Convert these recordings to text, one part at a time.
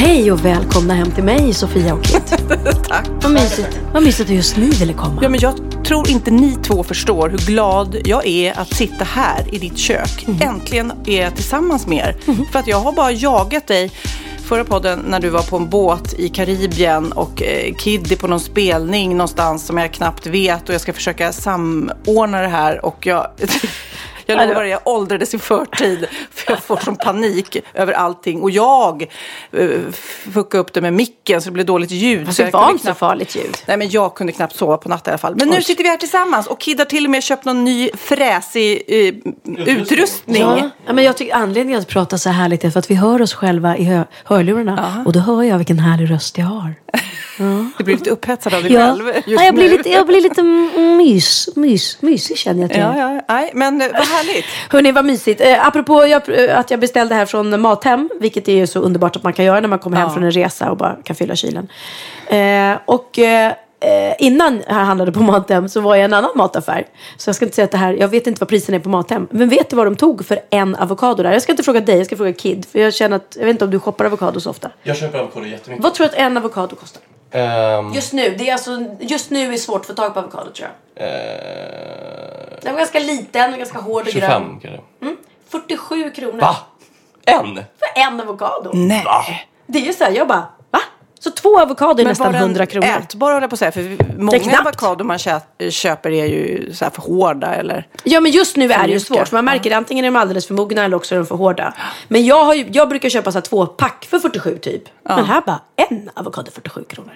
Hej och välkomna hem till mig, Sofia och Kit. Tack. Vad mysigt, vad mysigt att just ni ville komma. Ja, men jag tror inte ni två förstår hur glad jag är att sitta här i ditt kök. Äntligen är jag tillsammans med er. För att jag har bara jagat dig förra podden när du var på en båt i Karibien och eh, Kid är på någon spelning någonstans som jag knappt vet och jag ska försöka samordna det här och jag Jag lovar, jag åldrades i förtid för jag får sån panik över allting. Och jag uh, fuckade upp det med micken så det blev dåligt ljud. Fast så det var inte så knappt- farligt ljud. Nej, men jag kunde knappt sova på natten i alla fall. Men nu Oj. sitter vi här tillsammans och Kid har till och med köpt någon ny fräsig eh, utrustning. Ja, ja, men jag tycker anledningen att prata så här härligt är för att vi hör oss själva i hö- hörlurarna. Och då hör jag vilken härlig röst jag har. Du blir lite upphetsad av dig Ja, själv just ja jag, blir nu. lite, jag blir lite mys, mys, mysig känner jag är. Ja, ja, nej, men eh, vad härligt. Hörni, vad mysigt. Eh, apropå jag, eh, att jag beställde här från Mathem, vilket är ju så underbart att man kan göra när man kommer hem Ja. från en resa och bara kan fylla kylen. Eh, och eh, eh, innan jag handlade på Mathem så var jag i en annan mataffär. Så jag ska inte säga att det här, jag vet inte vad priserna är på Mathem. Men vet du vad de tog för en avokado där? Jag ska inte fråga dig, jag ska fråga Kid. För jag känner att, jag vet inte om du shoppar avokado så ofta. Jag köper avokado jättemycket. Vad tror du att en avokado kostar? Ehm, Just nu, det är alltså, just nu är svårt att få tag på avokado tror jag. eh, Den var ganska liten, ganska hård och 25 grön. kanske. 47 kronor. Va? En? För en avokado. Nej. Det är ju så här, jag bara, va? Så två avokado är nästan var den 100 kronor. Ätbar håller jag på att säga. För många knappt. avokado man kö- köper är ju så här för hårda eller... Ja men just nu är det ju svårt. Man märker antingen är de alldeles för mogna eller också är de för hårda. Men jag, har ju, jag brukar köpa så här två pack för 47 typ. Men här bara, en avokado 47 kronor.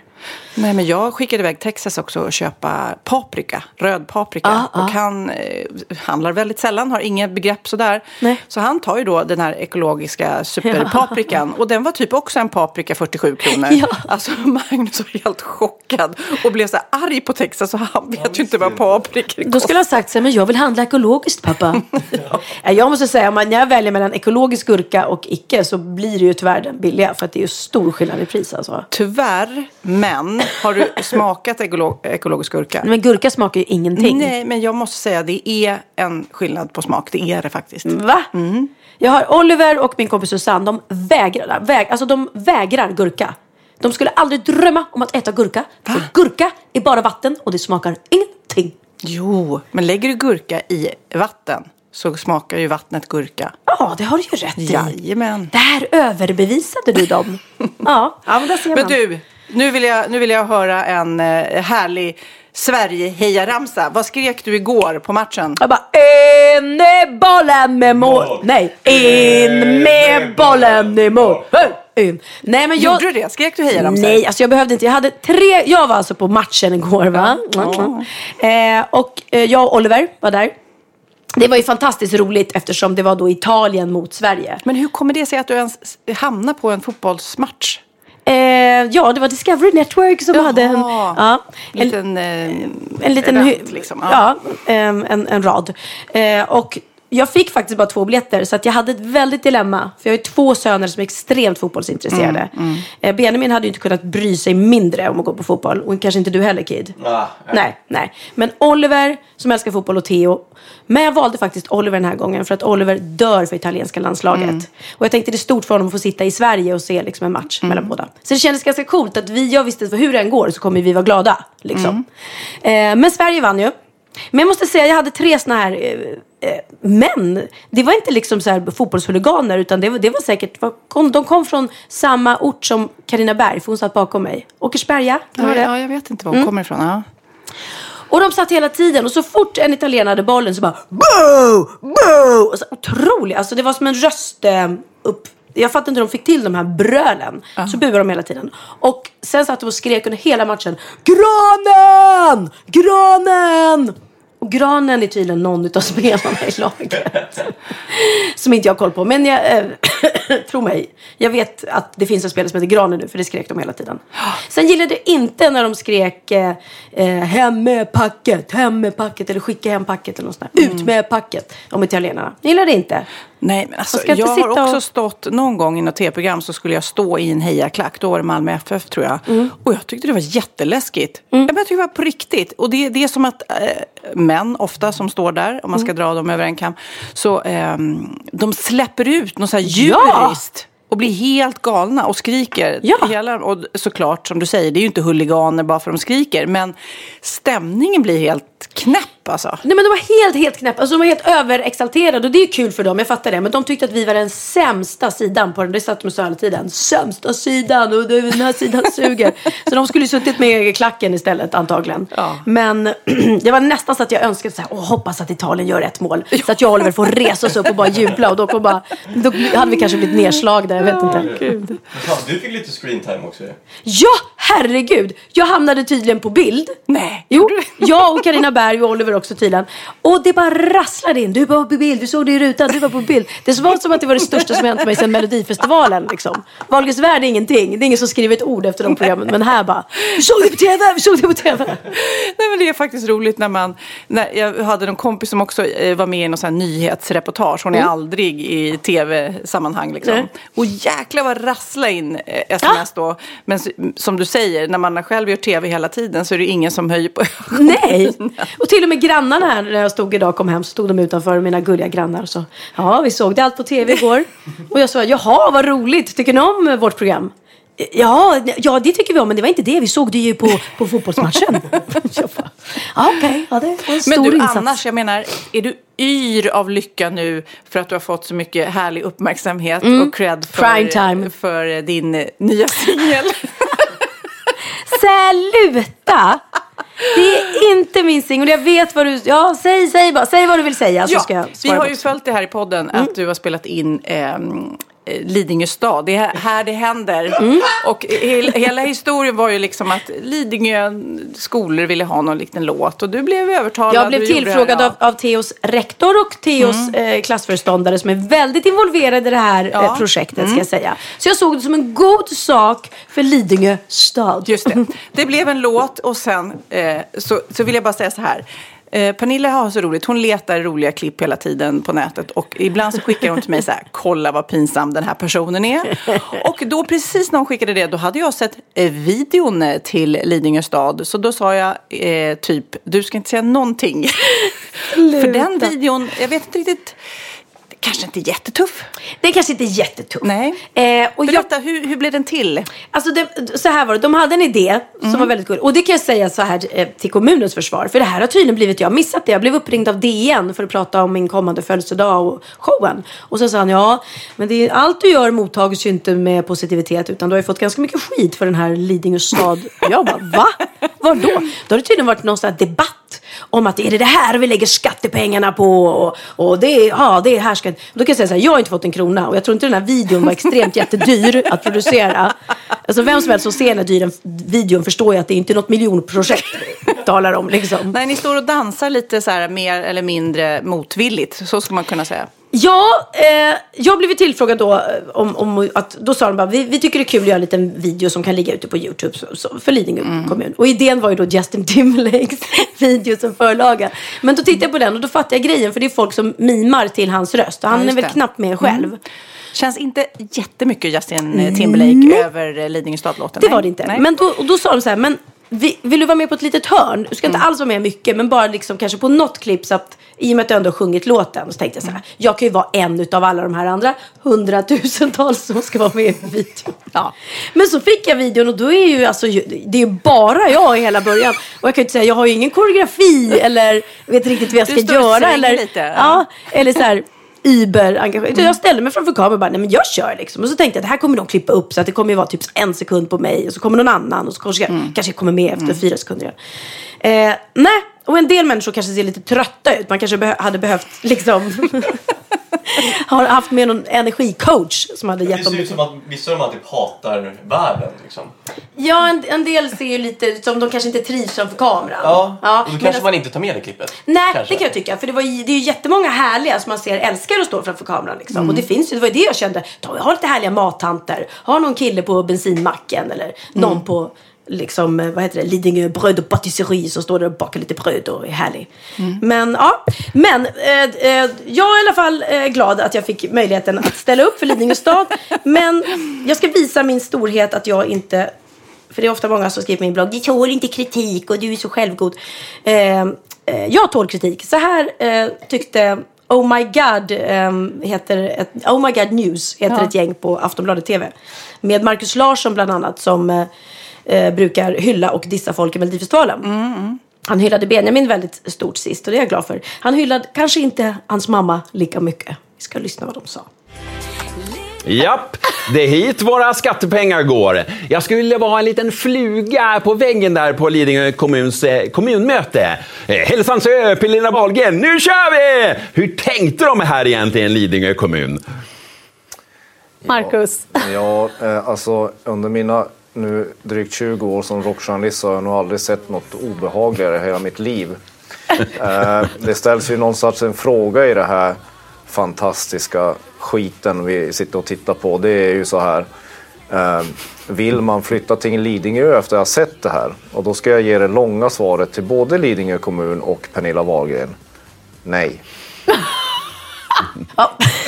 Nej, men jag skickade iväg Texas också och köpa paprika, röd paprika. Ah, ah. och han eh, handlar väldigt sällan, har inga begrepp sådär. Nej. Så han tar ju då den här ekologiska superpaprikan. Och den var typ också en paprika 47 kronor. Ja. Alltså Magnus var helt chockad och blev så här arg på Texas. Så han vet ju inte vad paprikor Då skulle jag ha sagt så här, men jag vill handla ekologiskt pappa. ja. Jag måste säga, om man- när jag väljer mellan ekologisk gurka och icke så blir det ju tyvärr den billiga. För att det är ju stor skillnad i pris alltså. Tyvärr, men har du smakat ekolo- ekologisk gurka? Men gurka smakar ju ingenting. Nej, men jag måste säga det är en skillnad på smak. Det är det faktiskt. Va? Jag har Oliver och min kompis Susanne, de vägrar, väg, alltså de vägrar gurka. De skulle aldrig drömma om att äta gurka. För gurka är bara vatten och det smakar ingenting. Jo, men lägger du gurka i vatten så smakar ju vattnet gurka. Ja, det har du ju rätt i. Jajamän. Där överbevisade du dem. ja, ja, men där ser man. Men du, nu vill jag, nu vill jag höra en eh, härlig Sverige-hejaramsa. Vad skrek du igår på matchen? Jag bara, in med bollen med mål. Mål. Nej, in med bollen i mål. In. Nej, men jag... Gjorde du det? Skrek du hejaramsor? Nej, alltså jag behövde inte. Jag hade tre, jag var alltså på matchen igår va? Eh, och eh, jag och Oliver var där. Det var ju fantastiskt roligt eftersom det var då Italien mot Sverige. Men hur kommer det sig att du ens hamnar på en fotbollsmatch? Eh, ja, det var Discovery Network som hade en, ja, En liten, eh, en liten hy- liksom. Ja, en, en rad. Eh, och jag fick faktiskt bara två biljetter så att jag hade ett väldigt dilemma. För jag har ju två söner som är extremt fotbollsintresserade. Mm, Eh, Benjamin hade ju inte kunnat bry sig mindre om att gå på fotboll. Och kanske inte du heller Kid. Ah, Nej, nej. Men Oliver som älskar fotboll och Theo. Men jag valde faktiskt Oliver den här gången för att Oliver dör för italienska landslaget. Mm. Och jag tänkte det är stort för honom att få sitta i Sverige och se liksom en match Mm. mellan båda. Så det kändes ganska coolt att vi, jag visste att hur det än går så kommer vi vara glada. Liksom. Mm. Eh, men Sverige vann ju. Men jag måste säga, jag hade tre såna här eh, män. Det var inte liksom så här fotbollshuliganer utan det var, det var säkert, de kom från samma ort som Karina Berg för hon satt bakom mig. Åkersberga, Ja, det? ja, jag vet inte var hon kommer ifrån. Ja. Och de satt hela tiden och så fort en italienare hade bollen så bara boo, boo. Och så, otroligt, alltså det var som en röst eh, upp. Jag fattar inte hur de fick till de här brölen. Så buade de hela tiden. Och sen satt de och skrek under hela matchen. Granen! Granen! Och Granen är tydligen någon av spelarna i laget. som inte jag har koll på. Men jag, eh, tro mig, jag vet att det finns en spelare som heter Granen nu, för det skrek de hela tiden. Sen gillade jag inte när de skrek eh, eh, hem med packet, hem med packet eller skicka hem packet eller något sånt där. Ut med packet om italienarna. Jag gillade det inte. Nej, men alltså, jag har också och- stått någon gång i något tv-program så skulle jag stå i en hejaklack. Då var det Malmö FF tror jag. Mm. Och jag tyckte det var jätteläskigt. Men jag tyckte det var på riktigt. Och det, det är som att eh, män ofta som står där, om man ska Mm. dra dem över en kam, så ehm, de släpper ut något så här Ja! djuriskt. Och blir helt galna och skriker. Ja. Hela, och såklart, som du säger, det är ju inte huliganer bara för att de skriker. Men stämningen blir helt knäpp alltså. Nej men de var helt, helt knäppa. Alltså de var helt överexalterade och det är kul för dem, jag fattar det. Men de tyckte att vi var den sämsta sidan på den. Det satt de och sa hela tiden. Sämsta sidan och den här sidan suger. så de skulle ju suttit med klacken istället antagligen. Ja. Men det var nästan så att jag önskade så här, åh hoppas att Italien gör ett mål. Så att jag och Oliver får resa oss upp och bara jubla. Och då, kommer bara, då hade vi kanske blivit nedslagna, jag vet inte. Fan, du fick lite screen time också. Ja, herregud! Jag hamnade tydligen på bild. Nej. Jo, jag och Karina Berg och Oliver också tydligen. Och det bara rasslade in. Du var på bild, du såg det i rutan, du var på bild. Det var som att det var det största som hänt mig sedan Melodifestivalen. Liksom. Wahlgrens värld är ingenting. Det är ingen som skriver ett ord efter de programmen. Men här bara, vi såg det på TV, vi såg det på TV. Nej, men det är faktiskt roligt när man... När jag hade en kompis som också eh, var med i någon sån nyhetsreportage. Hon är aldrig i tv-sammanhang. Liksom. Nej. Och jäklar vad rassla in eh, sms då. Men som du säger, när man själv gör tv hela tiden så är det ingen som höjer på Nej! Och till och med grannarna här när jag stod idag och kom hem så stod de utanför, mina gulliga grannar och sa Ja, vi såg det allt på tv igår. Och jag sa Jaha, vad roligt. Tycker ni om eh, vårt program? Ja, ja, det tycker vi om, men det var inte det. Vi såg det ju på, på fotbollsmatchen. Jag bara, ja, Okej, ja, det var en stor Men du, insats. annars, jag menar, är du yr av lycka nu för att du har fått så mycket härlig uppmärksamhet och cred för, Mm. För din nya singel? Sluta! Det är inte min singel. Jag vet vad du... Ja, säg, säg bara. Säg vad du vill säga så Ja, ska jag vi svara har på ju följt det här i podden att du har spelat in eh, Lidingö stad. Det är här det händer. Mm. Och he hela historien var ju liksom att Lidingö skolor ville ha någon liten låt och du blev övertalad. Jag blev det här, tillfrågad ja. Mm. av, av Theos rektor och Theos eh, klassföreståndare som är väldigt involverade i det här Ja. Mm. eh, projektet ska jag säga. Så jag såg det som en god sak för Lidingö stad. Just det. Det blev en låt och sen eh, så, så vill jag bara säga så här. Eh, Pernilla har så roligt. Hon letar roliga klipp hela tiden på nätet. Och ibland så skickar hon till mig så här. Kolla vad pinsam den här personen är. Och då precis när hon skickade det. Då hade jag sett eh, videon eh, till Lidingö stad. Så då sa jag eh, typ. Du ska inte säga någonting. För den videon. Jag vet inte riktigt. Kanske inte jättetuff. Det är kanske inte jättetuff. Nej. Eh, och jag, Berätta, hur, hur blev den till? Alltså det, så här var det, de hade en idé som Mm. var väldigt gullig. Och det kan jag säga så här eh, till kommunens försvar. För det här har tydligen blivit, jag har missat det. Jag blev uppringd av DN för att prata om min kommande födelsedag och showen. Och så sa han, ja, men det är, allt du gör mottages ju inte med positivitet. Utan du har ju fått ganska mycket skit för den här Lidingö stad. Jag bara, va? Var då? Då har det tydligen varit någon sån här debatt om att är det det här vi lägger skattepengarna på? Och, och det, ja, det är här ska... Då kan jag säga så här, jag har inte fått en krona och jag tror inte den här videon var extremt jättedyr att producera. Alltså vem som helst som ser den här dyra videon förstår ju att det inte är något miljonprojekt vi talar om liksom. Nej, ni står och dansar lite så här mer eller mindre motvilligt. Så skulle man kunna säga. Ja, eh, jag blev tillfrågad då eh, om, om att, då sa de bara, vi, vi tycker det är kul att göra en liten video som kan ligga ute på YouTube så, så, för Lidingö kommun. Och idén var ju då Justin Timberlakes video som förlaga. Men då tittade jag på den och då fattade jag grejen, för det är folk som mimar till hans röst. Och han Ja, är väl det. knappt med själv. Känns inte jättemycket Justin eh, Timberlake över eh, Lidingö stad-låten. Det Nej. var det inte. Nej. Men då, då sa de så här, men vill du vara med på ett litet hörn? Du ska Mm. inte alls vara med mycket, men bara liksom kanske på något klipp så att i och med att du ändå sjungit låten så tänkte jag så här, jag kan ju vara en utav alla de här andra hundratusentals som ska vara med i videon. Ja. Men så fick jag videon och då är ju alltså, det är bara jag i hela början. Och jag kan ju inte säga, jag har ju ingen koreografi eller vet riktigt vad jag ska göra. Eller, lite, ja, eller så här, überengagerad. Jag ställde mig framför kameran och bara, nej men jag kör liksom. Och så tänkte jag, det här kommer de klippa upp så att det kommer ju vara typ en sekund på mig. Och så kommer någon annan och så kanske, jag, kanske jag kommer med efter fyra sekunder. Eh, nej, och en del människor kanske ser lite trötta ut. Man kanske beh- hade behövt liksom har haft med någon energicoach som hade Det gett ser dem ut som att vissa av dem typ hatar världen liksom. Ja, en, en del ser ju lite ut som de kanske inte trivs framför kameran. Ja, och då kanske medan- man inte tar med det klippet. Nej, kanske. det kan jag tycka. För det, var, ju- det är ju jättemånga härliga som man ser älskar att stå framför kameran. Liksom. Mm. Och det finns ju, det var ju det jag kände. Ta, Jag har lite härliga mattanter. Har någon kille på bensinmacken eller någon Mm. på liksom, eh, vad heter det, Lidingö bröd och patisserie som står där och bakar lite bröd och är härlig. Mm. Men ja, men eh, eh, jag är i alla fall eh, glad att jag fick möjligheten att ställa upp för Lidingö stad. men jag ska visa min storhet att jag inte för det är ofta många som skriver på min blogg, du tål inte kritik och du är så självgod. Eh, eh, jag tål kritik. Så här eh, tyckte Oh My God, eh, heter ett, oh My God News heter ett gäng på Aftonbladet TV. Med Markus Larsson bland annat som eh, brukar hylla och dissa folk i Melodifestivalen. Han hyllade Benjamin väldigt stort sist och det är jag glad för. Han hyllade kanske inte hans mamma lika mycket. Vi ska lyssna vad de sa. Japp, det är hit våra skattepengar går. Jag skulle vilja vara en liten fluga på väggen där på Lidingö kommuns eh, kommunmöte. Eh, Hälsans ö, Pernilla Wahlgren, nu kör vi! Hur tänkte de här egentligen, Lidingö kommun? Marcus. Ja, eh, alltså under mina nu drygt 20 år som rockjournalist så har jag nog aldrig sett något obehagligare i hela mitt liv. Eh, det ställs ju någonstans en fråga i det här fantastiska skiten vi sitter och tittar på. Det är ju så här. Eh, vill man flytta till Lidingö efter att ha sett det här? Och då ska jag ge det långa svaret till både Lidingö kommun och Pernilla Wahlgren. Nej.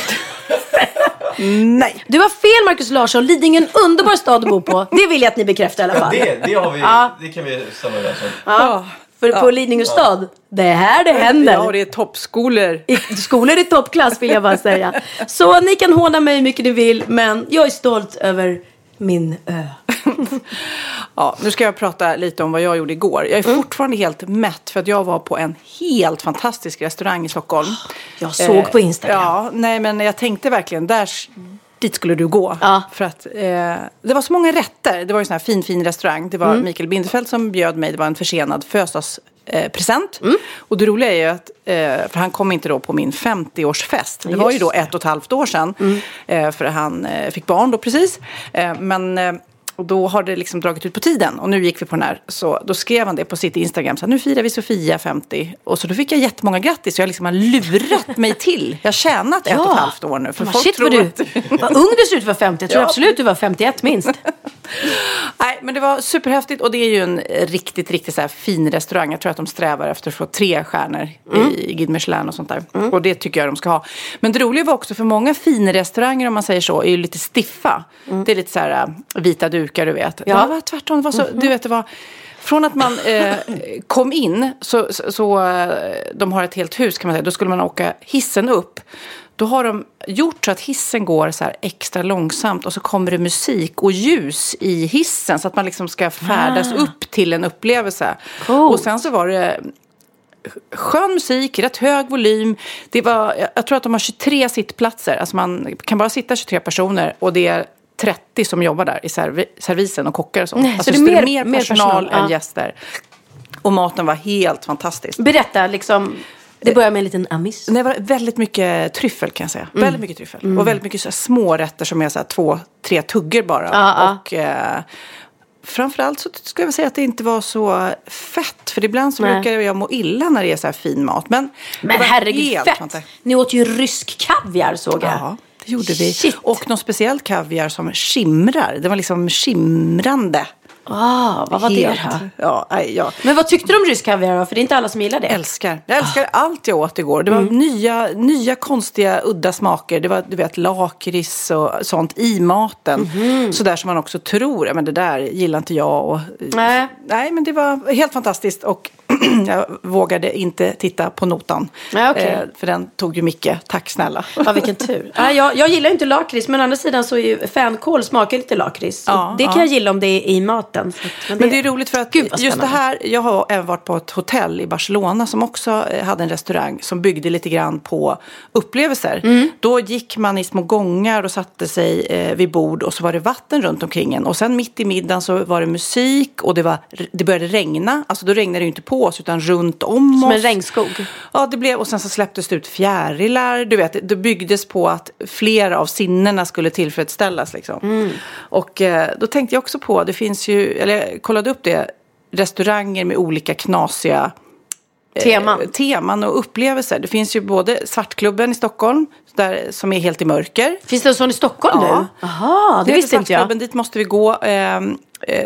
Nej. Du har fel Markus Larsson. Lidingö är en underbar stad att bo på. Det vill jag att ni bekräftar i alla fall. Det, det, har vi, Ja. det kan vi stämma överens om. Ja, för på Lidingö stad, det är här det händer. Ja, det är toppskolor. I skolor i toppklass vill jag bara säga. Så ni kan håna mig hur mycket ni vill, men jag är stolt över min ö. Ja, nu ska jag prata lite om vad jag gjorde igår. Jag är fortfarande helt mätt för att jag var på en helt fantastisk restaurang i Stockholm. Jag såg på Instagram. Ja, nej men jag tänkte verkligen, där, dit skulle du gå. Ja. För att eh, det var så många rätter. Det var ju en sån här fin, fin restaurang. Det var Mm. Mikael Bindefeld som bjöd mig. Det var en försenad födelsedagspresent. Eh. Mm. Och det roliga är ju att, eh, för han kom inte då på min 50-årsfest. Det var ju då ett och ett halvt år sedan. Mm. Eh, för han eh, fick barn då precis. Eh, men och då har det liksom dragit ut på tiden. Och nu gick vi på den här. Så då skrev han det på sitt Instagram. Så här, nu firar vi Sofia 50. Och så då fick jag jättemånga grattis. Så jag liksom har lurat mig till. Jag har tjänat ett och ett halvt år nu. För folk shit tror vad du, att... vad ung du ser ut för 50. Jag tror Ja. absolut du var 51 minst. Nej, men det var superhäftigt och det är ju en riktigt, riktigt så fin restaurang. Jag tror att de strävar efter att få tre stjärnor i Guide Michelin och sånt där. Och det tycker jag de ska ha. Men det roliga var också för många finrestauranger om man säger så är ju lite stiffa. Det är lite så här äh, vita dukar du vet. Ja. Det var tvärtom. Det var så, Du vet, det var... Från att man eh, kom in, så, så, så eh, de har ett helt hus kan man säga, då skulle man åka hissen upp. Då har de gjort så att hissen går så här extra långsamt och så kommer det musik och ljus i hissen så att man liksom ska färdas upp till en upplevelse. Coolt. Och sen så var det skön musik, rätt hög volym. Det var, jag- jag tror att de har 23 sittplatser. Alltså man kan bara sitta 23 personer och det är 30 som jobbar där i servi servisen och kockar och sånt. Nej, alltså så det är mer- mer, personal, personal, ja. än gäster. Och maten var helt fantastisk. Berätta, liksom. Det börjar med en liten amis. Det var väldigt mycket tryffel kan jag säga. Väldigt mycket tryffel. Och väldigt mycket så här små rätter som är så här två, tre tuggor bara. Ja. Och eh, framförallt så skulle jag säga att det inte var så fett. För ibland så Nej. brukar jag må illa när det är så här fin mat. Men, Men herregud, fett! Ni åt ju rysk kaviar såg jag. Ja, det gjorde vi. Shit. Och någon speciell kaviar som skimrar. Det var liksom skimrande. Ah, vad var det Helt. då? Ja, nej, jag Men vad tyckte du om rysk kaviar då? För det är inte alla som gillar det. älskar. Jag älskar allt jag åt igår. Det var nya, nya konstiga, udda smaker. Det var du vet, lakrits och sånt i maten. Sådär som man också tror. Ja, Men det där gillar inte jag. Och, Nej. nej, men det var helt fantastiskt. Och jag vågade inte titta på notan. Ja, okej. Eh, för den tog ju Micke, tack snälla. Ja, vilken tur. Ja, jag, jag gillar inte lakrits, men å andra sidan så är ju fänkål smakar lite lakrits. Ja, det kan ja. jag gilla om det är i maten. Att- Men det är roligt för att Gud, just det här, jag har även varit på ett hotell i Barcelona som också eh, hade en restaurang som byggde lite grann på upplevelser. Mm. Då gick man i små gångar och satte sig eh, vid bord och så var det vatten runt omkring en. Och sen mitt i middagen så var det musik och det, var, det började regna. Alltså då regnade det ju inte på oss utan runt om Som oss. en regnskog. Ja, det blev, och sen så släpptes det ut fjärilar. Du vet, det- det byggdes på att flera av sinnena skulle tillfredsställas. Liksom. Mm. Och eh, då tänkte jag också på, det finns ju, eller jag kollade upp det, restauranger med olika knasiga Teman. eh, teman och upplevelser. Det finns ju både Svartklubben i Stockholm, där, som är helt i mörker. Finns det en sån i Stockholm Ja. nu? Jaha, det heter visste inte jag. Dit måste vi gå. Ehm, eh,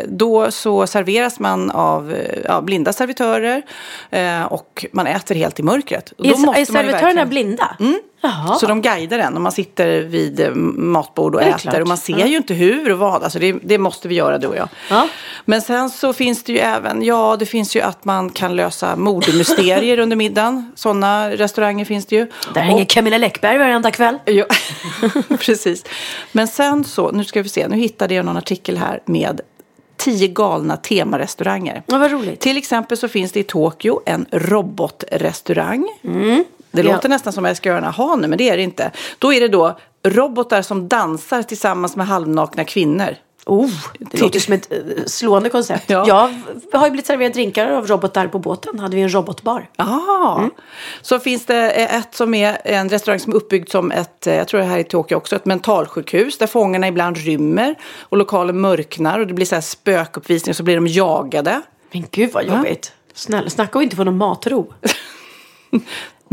Då så serveras man av eh, ja, blinda servitörer eh, och man äter helt i mörkret. Och då Är, måste är servitörerna verkligen- blinda? Jaha. Så de guidar en och man sitter vid eh, matbord och äter. klart. Och man ser Ja. ju inte hur och vad. Alltså det, det måste vi göra du och jag. Ja. Men sen så finns det ju även, ja det finns ju att man kan lösa mordmysterier under middagen. Sådana restauranger finns det ju. Där hänger Camilla Läckberg varenda kväll. Ja, precis. Men sen så, nu ska vi se, nu hittade jag någon artikel här med tio galna temarestauranger. Ja, vad roligt. Till exempel så finns det i Tokyo en robotrestaurang. Det. Ja. låter nästan som jag ska göra en aha nu, men det är det inte. Då är det då robotar som dansar tillsammans med halvnakna kvinnor. Oh, det låter som ett eh, slående koncept. Ja. Jag har ju blivit serverad drinkar av robotar på båten. Hade vi en robotbar. Mm. Så finns det eh, ett som är en restaurang som är uppbyggd som ett, eh, jag tror det här är i Tokyo också, ett mentalsjukhus där fångarna ibland rymmer och lokalen mörknar och det blir så här spökuppvisningar och så blir de jagade. Men gud vad jobbigt. Snälla, snacka och inte få någon matro.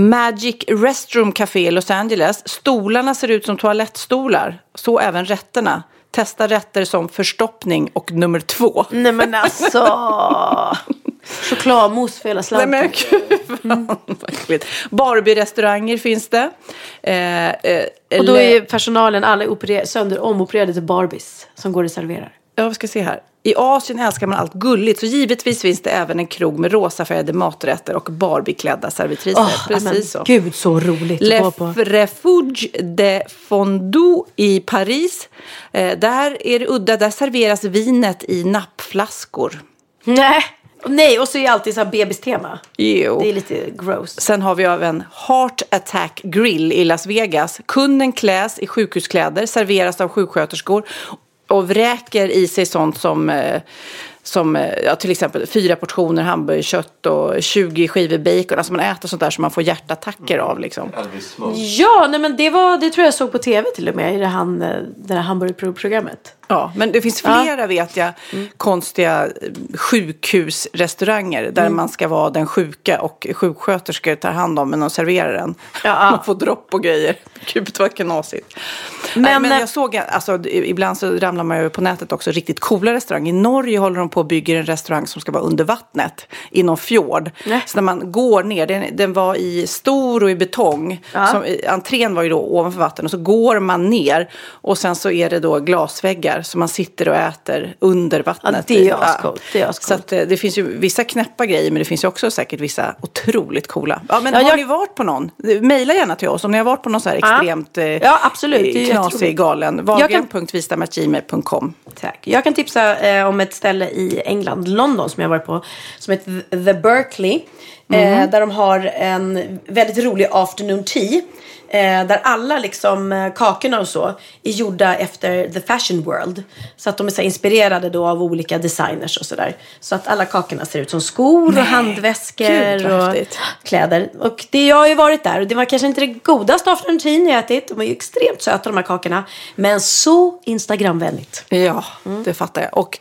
Magic Restroom Café i Los Angeles. Stolarna ser ut som toalettstolar, så även rätterna. Testa rätter som förstoppning och nummer två. Nej men alltså. Chokladmousse för hela Nej slanten. men gud, vad äckligt. Barbie-restauranger finns det. Eh, eh, och då är personalen alla operer- sönder omopererade till Barbies som går och serverar. Ja, vi ska se här. I Asien älskar man allt gulligt, så givetvis finns det även en krog med rosafärgade maträtter och Barbie-klädda servitriser. Åh, Precis så. Gud så roligt Le att gå på. Refuge de Fondue i Paris. Eh, där är det udda, där serveras vinet i nappflaskor. Nej. Nej, och så är alltid så här bebistema. Jo. Det är lite gross. Sen har vi även Heart Attack Grill i Las Vegas. Kunden kläs i sjukhuskläder, serveras av sjuksköterskor och vräker i sig sånt som, eh, som eh, ja, till exempel fyra portioner hamburgerkött och 20 skivor bacon. Alltså man äter sånt där som man får hjärtattacker av. Liksom. Smoke. Ja, nej men det, var, det tror jag såg på tv till och med i det, han, eh, det här hamburgerprogrammet. Ja, men det finns Ja. flera vet jag konstiga eh, sjukhusrestauranger där man ska vara den sjuka och sjuksköterskor tar hand om en och serverar den. Ja. Man får dropp och grejer. Gud vad knasigt. Men, Men- Nej, men jag såg, alltså, ibland så ramlar man över på nätet också riktigt coola restauranger. I Norge håller de på och bygger en restaurang som ska vara under vattnet i någon fjord. Nej. Så när man går ner, den, den var i stor och i betong. Ja. Som, entrén var ju då ovanför vatten och så går man ner och sen så är det då glasväggar så man sitter och äter under vattnet. Ja, det är ascoolt, ascoolt. Så att, eh, det finns ju vissa knäppa grejer men det finns ju också säkert vissa otroligt coola. Ja, men Ja, har jag- ni varit på någon? Maila gärna till oss om ni har varit på någon så här Ja. extremt eh, Ja, absolut. Knasig, galen. Wahlgren.vistamagime.com Tack. Jag kan tipsa eh, om ett ställe i England, London, som jag varit på. Som heter The Berkeley. Eh, där de har en väldigt rolig afternoon tea. Eh, där alla liksom, eh, kakorna och så är gjorda efter the fashion world. Så att de är så inspirerade då av olika designers och sådär. Så att alla kakorna ser ut som skor och handväskor Gud, och kläder. Och det, jag har ju varit där och det var kanske inte det godaste afternoon tea jag ätit. De är ju extremt söta de här kakorna. Men så Instagramvänligt. Ja, Mm. det fattar jag. Och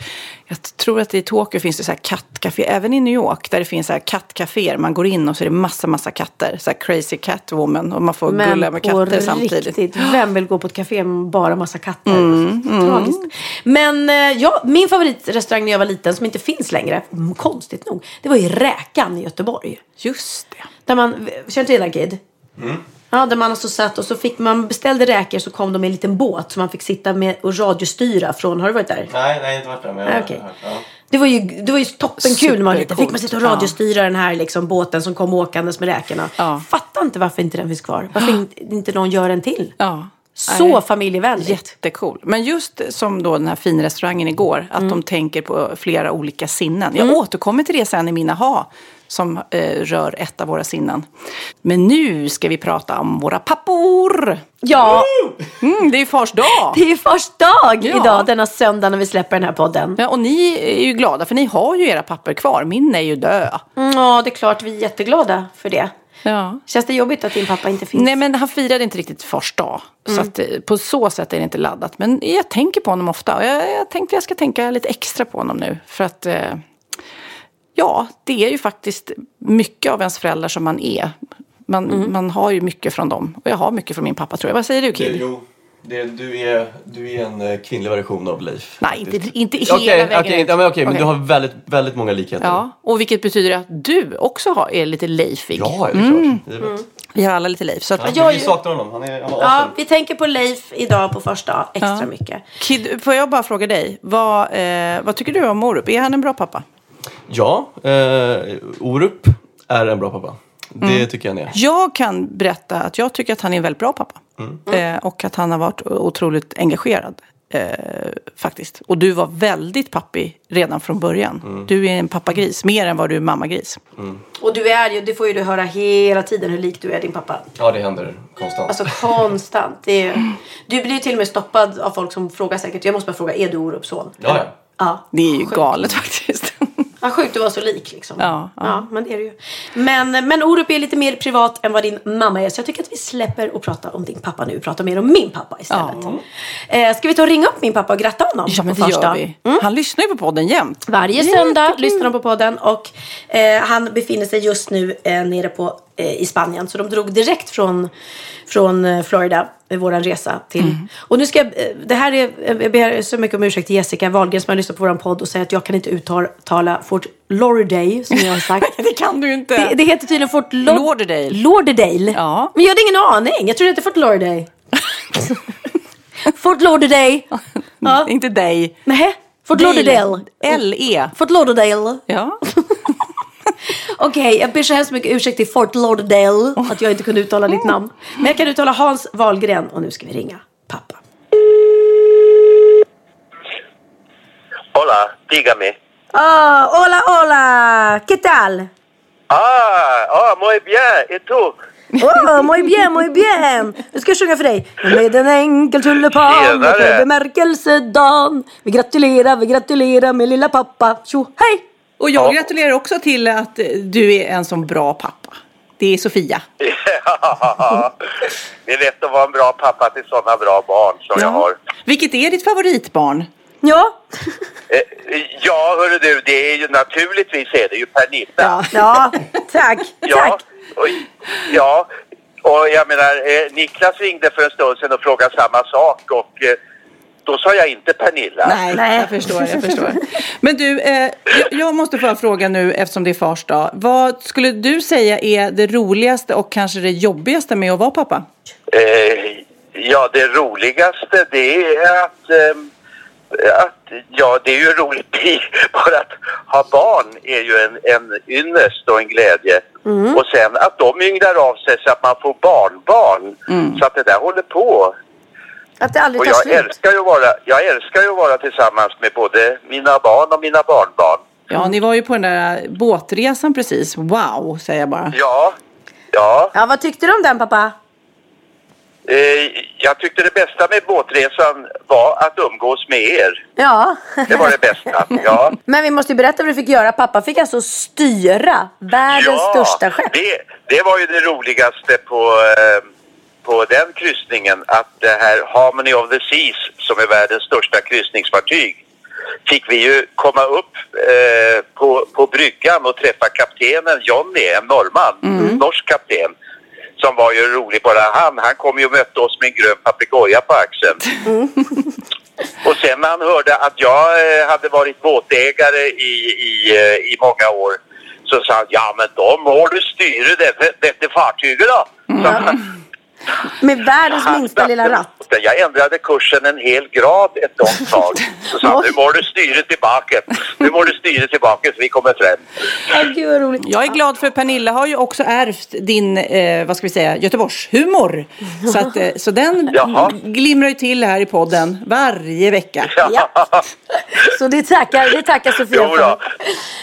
jag tror att i Tokyo finns det så här kattcafé, även i New York, där det finns så här kattcaféer. Man går in och så är det massa, massa katter. Så här crazy cat woman och man får gulla med katter samtidigt. riktigt, vem vill gå på ett café med bara massa katter? Mm, Tragiskt. Men eh, ja, min favoritrestaurang när jag var liten, som inte finns längre, mm, konstigt nog, det var ju Räkan i Göteborg. Just det. Där man, känner du till Kid? Ja, där man alltså satt och så fick man beställde räkor så kom de i en liten båt så man fick sitta med och radiostyra från, har du varit där? Nej, nej, inte varit där. Men jag Ah, har okej. hört. Ja. Det var ju, det var ju toppenkul när man var liten. Fick man sitta och radiostyra den här liksom, båten som kom åkandes med räkorna. Ja. Fattar inte varför inte den finns kvar. Varför inte, inte någon gör en till. Ja. Så Nej. familjevänligt. Jättecool. Men just som då den här finrestaurangen igår, att Mm. de tänker på flera olika sinnen. Jag återkommer till det sen i mina ha som eh, rör ett av våra sinnen. Men nu ska vi prata om våra pappor. Ja, Mm, det är ju fars dag. det är ju först dag Ja. idag, denna söndag när vi släpper den här podden. Ja, och ni är ju glada för ni har ju era papper kvar. Min är ju död. Mm, Ja, det är klart vi är jätteglada för det. Ja. Känns det jobbigt att din pappa inte finns? Nej, men han firade inte riktigt fars dag. Så att, eh, på så sätt är det inte laddat. Men jag tänker på honom ofta. Och jag, jag tänkte jag ska tänka lite extra på honom nu. För att, eh, ja, det är ju faktiskt mycket av ens föräldrar som man är. Man, man har ju mycket från dem. Och jag har mycket från min pappa tror jag. Vad säger du Det, Kid? jo, det, du, är, du är en eh, kvinnlig version av Leif. Nej, faktiskt. inte, inte hela Okej, vägen okej, ut. ja, men, okej, men Okej. du har väldigt, väldigt många likheter. Ja, och vilket betyder att du också har, är lite Leifig. Ja, det är klart. Givet. Vi har alla lite Leif. Så att, Ja, Jag men är vi ju- saknar honom. Han är, han var Ja, awesome. vi tänker på Leif idag på första extra Ja. mycket. Kid, får jag bara fråga dig, vad, eh, vad tycker du om Orup? Är han en bra pappa? Ja, eh, Orup är en bra pappa. Det Mm. tycker jag han är. Jag kan berätta att jag tycker att han är en väldigt bra pappa. Eh, och att han har varit otroligt engagerad. Eh, faktiskt. Och du var väldigt pappig redan från början. Du är en pappagris, mer än vad du är mammagris. Och du är ju, det får ju du höra hela tiden hur lik du är din pappa. Ja, det händer konstant. Alltså konstant. Det är, ju- du blir ju till och med stoppad av folk som frågar säkert. Jag måste bara fråga, är du Orups son? ja, ja. Ja. Det är ju Sjukt. galet faktiskt. Ja, sjukt att vara så lik liksom. Ja, ja. men det är det ju. Men, men Orup är lite mer privat än vad din mamma är. Så jag tycker att vi släpper och pratar om din pappa nu. Pratar mer om min pappa istället. Eh, ska vi ta och ringa upp min pappa och gratta honom? ja, men det första? gör vi. Han lyssnar ju på podden jämt. Varje söndag lyssnar de på podden och eh, han befinner sig just nu eh, nere på, eh, i Spanien. Så de drog direkt från, från eh, Florida med våran resa till. Och nu ska jag, eh, det här är, eh, jag ber så mycket om ursäkt till Jessica Wahlgren som har lyssnat på våran podd och säger att jag kan inte uttala Fort Lauderdale som jag har sagt. Det kan du inte. Det, det heter tydligen Fort Lo- Lauderdale. Lauderdale. Ja. Men jag hade ingen aning. Jag trodde det hette Fort Lauderdale. Fort Lauderdale. Ja. Inte dig. Nej, Fort Lauderdale. L-E. Fort Lauderdale. Ja. Okej, jag ber så hemskt mycket ursäkt till Fort Lauderdale att jag inte kunde uttala ditt namn. Men jag kan uttala Hans Wahlgren och nu ska vi ringa pappa. Hola, dígame. Ah, hola, hola, ¿qué tal? Ah, ah, muy bien. ¿Y tú? Oh, muy bien, muy bien. Nu ska jag sjunga för dig. Med en enkel tulipan Tjenare. för bemärkelsedagen. Vi gratulerar, vi gratulerar med lilla pappa. Tjo, hej! Och jag Ja. gratulerar också till att du är en sån bra pappa. Det är Sofia. Ja, det är lätt att vara en bra pappa till sådana bra barn som jag har. Vilket är ditt favoritbarn? Ja, Eh, Ja, hörru du, det är ju naturligtvis är det ju Pernilla. ja, tack, Ja, tack. och, ja, och jag menar, eh, Niklas ringde för en stund sedan och frågade samma sak och eh, då sa jag inte Pernilla. Nej, Nej. jag förstår. Jag förstår. Men du, eh, jag, jag måste få en fråga nu eftersom det är fars dag. Vad skulle du säga är det roligaste och kanske det jobbigaste med att vara pappa? Eh, ja, det roligaste det är att, ehm, att ja, det är ju roligt bara att ha barn är ju en, en ynnest och en glädje. Och sen att de ynglar av sig så att man får barnbarn. Så att det där håller på. Att det aldrig Och tar jag slut. älskar, ju att vara, jag älskar ju att vara tillsammans med både mina barn och mina barnbarn. Ja, ni var ju på den där båtresan precis. Wow, säger jag bara. Ja, ja. Ja, vad tyckte du om den pappa? Eh, jag tyckte det bästa med båtresan var att umgås med er. Ja. Det var det bästa. Ja. Men vi måste ju berätta vad du fick göra. Pappa fick alltså styra världens största skepp. Det, det var ju det roligaste på, eh, på den kryssningen att det här Harmony of the Seas som är världens största kryssningsfartyg fick vi ju komma upp eh, på, på bryggan och träffa kaptenen Johnny, en norrman, norsk kapten. Som var ju rolig bara han. Han kom ju och mötte oss med en grön papegoja på axeln. Och sen när han hörde att jag eh, hade varit båtägare i, i, eh, i många år så sa han, ja men de har du styret det, det, det fartyget då. Så han- Med världens han minsta lilla ratt. Jag ändrade kursen en hel grad ett långt tag. Så sa nu må du styra tillbaka. Nu må du styra tillbaka så vi kommer fram. Ja, gud vad roligt. Jag är glad för Pernilla har ju också ärvt din, eh, vad ska vi säga, Göteborgshumor. Så, att, eh, så den Jaha. glimrar ju till här i podden varje vecka. Ja. Så det tackar, det tackar Sofia Jo för. då.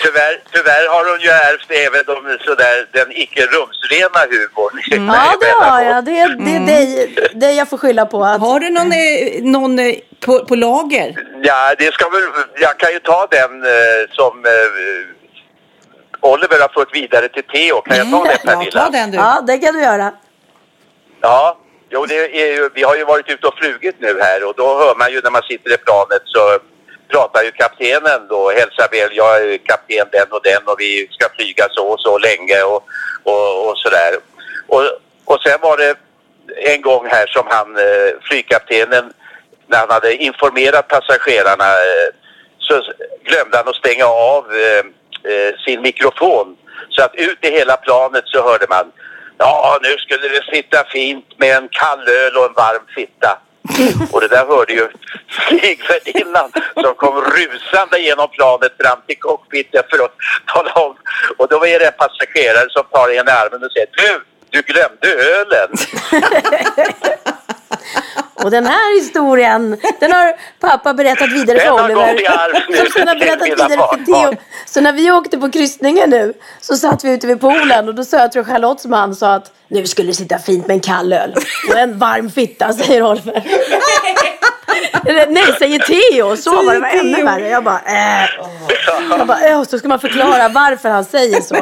Tyvärr, tyvärr har hon ju ärvt även de, sådär, den icke rumsrena humorn. Ja, det har jag. Det, det är dig, dig jag får skylla på. Att, Har du någon, eh, någon eh, på, på lager? Ja, det ska väl, jag kan ju ta den eh, som eh, Oliver har fått vidare till Theo. Kan jag ta den Ja, Pernilla? ta den du. ja, det kan du göra. Ja, jo, det är ju, vi har ju varit ute och flugit nu här och då hör man ju när man sitter i planet så pratar ju kaptenen då, hälsar väl, jag är kapten den och den och vi ska flyga så och så länge och, och, och sådär. Och, och sen var det en gång här som han, eh, flygkaptenen, när han hade informerat passagerarna eh, så glömde han att stänga av eh, sin mikrofon. Så att ut i hela planet så hörde man Ja, nu skulle det sitta fint med en kall öl och en varm fitta. Och det där hörde ju flygvärdinnan som kom rusande genom planet fram till cockpiten för att tala om. Och då är det en passagerare som tar en i armen och säger Du, du glömde ölen. Och den här historien, den har pappa berättat vidare för Den har Oliver. gått i arv nu Som sen har till berättat vidare för. Theo. Så när vi åkte på kryssningen nu så satt vi ute vid poolen och då sa jag tror Charlottes man sa att nu skulle det sitta fint med en kall öl och en varm fitta säger Oliver. Nej, säger Theo. Så var det var ännu värre. Jag bara, äh. Jag bara, äh, så ska man förklara varför han säger så.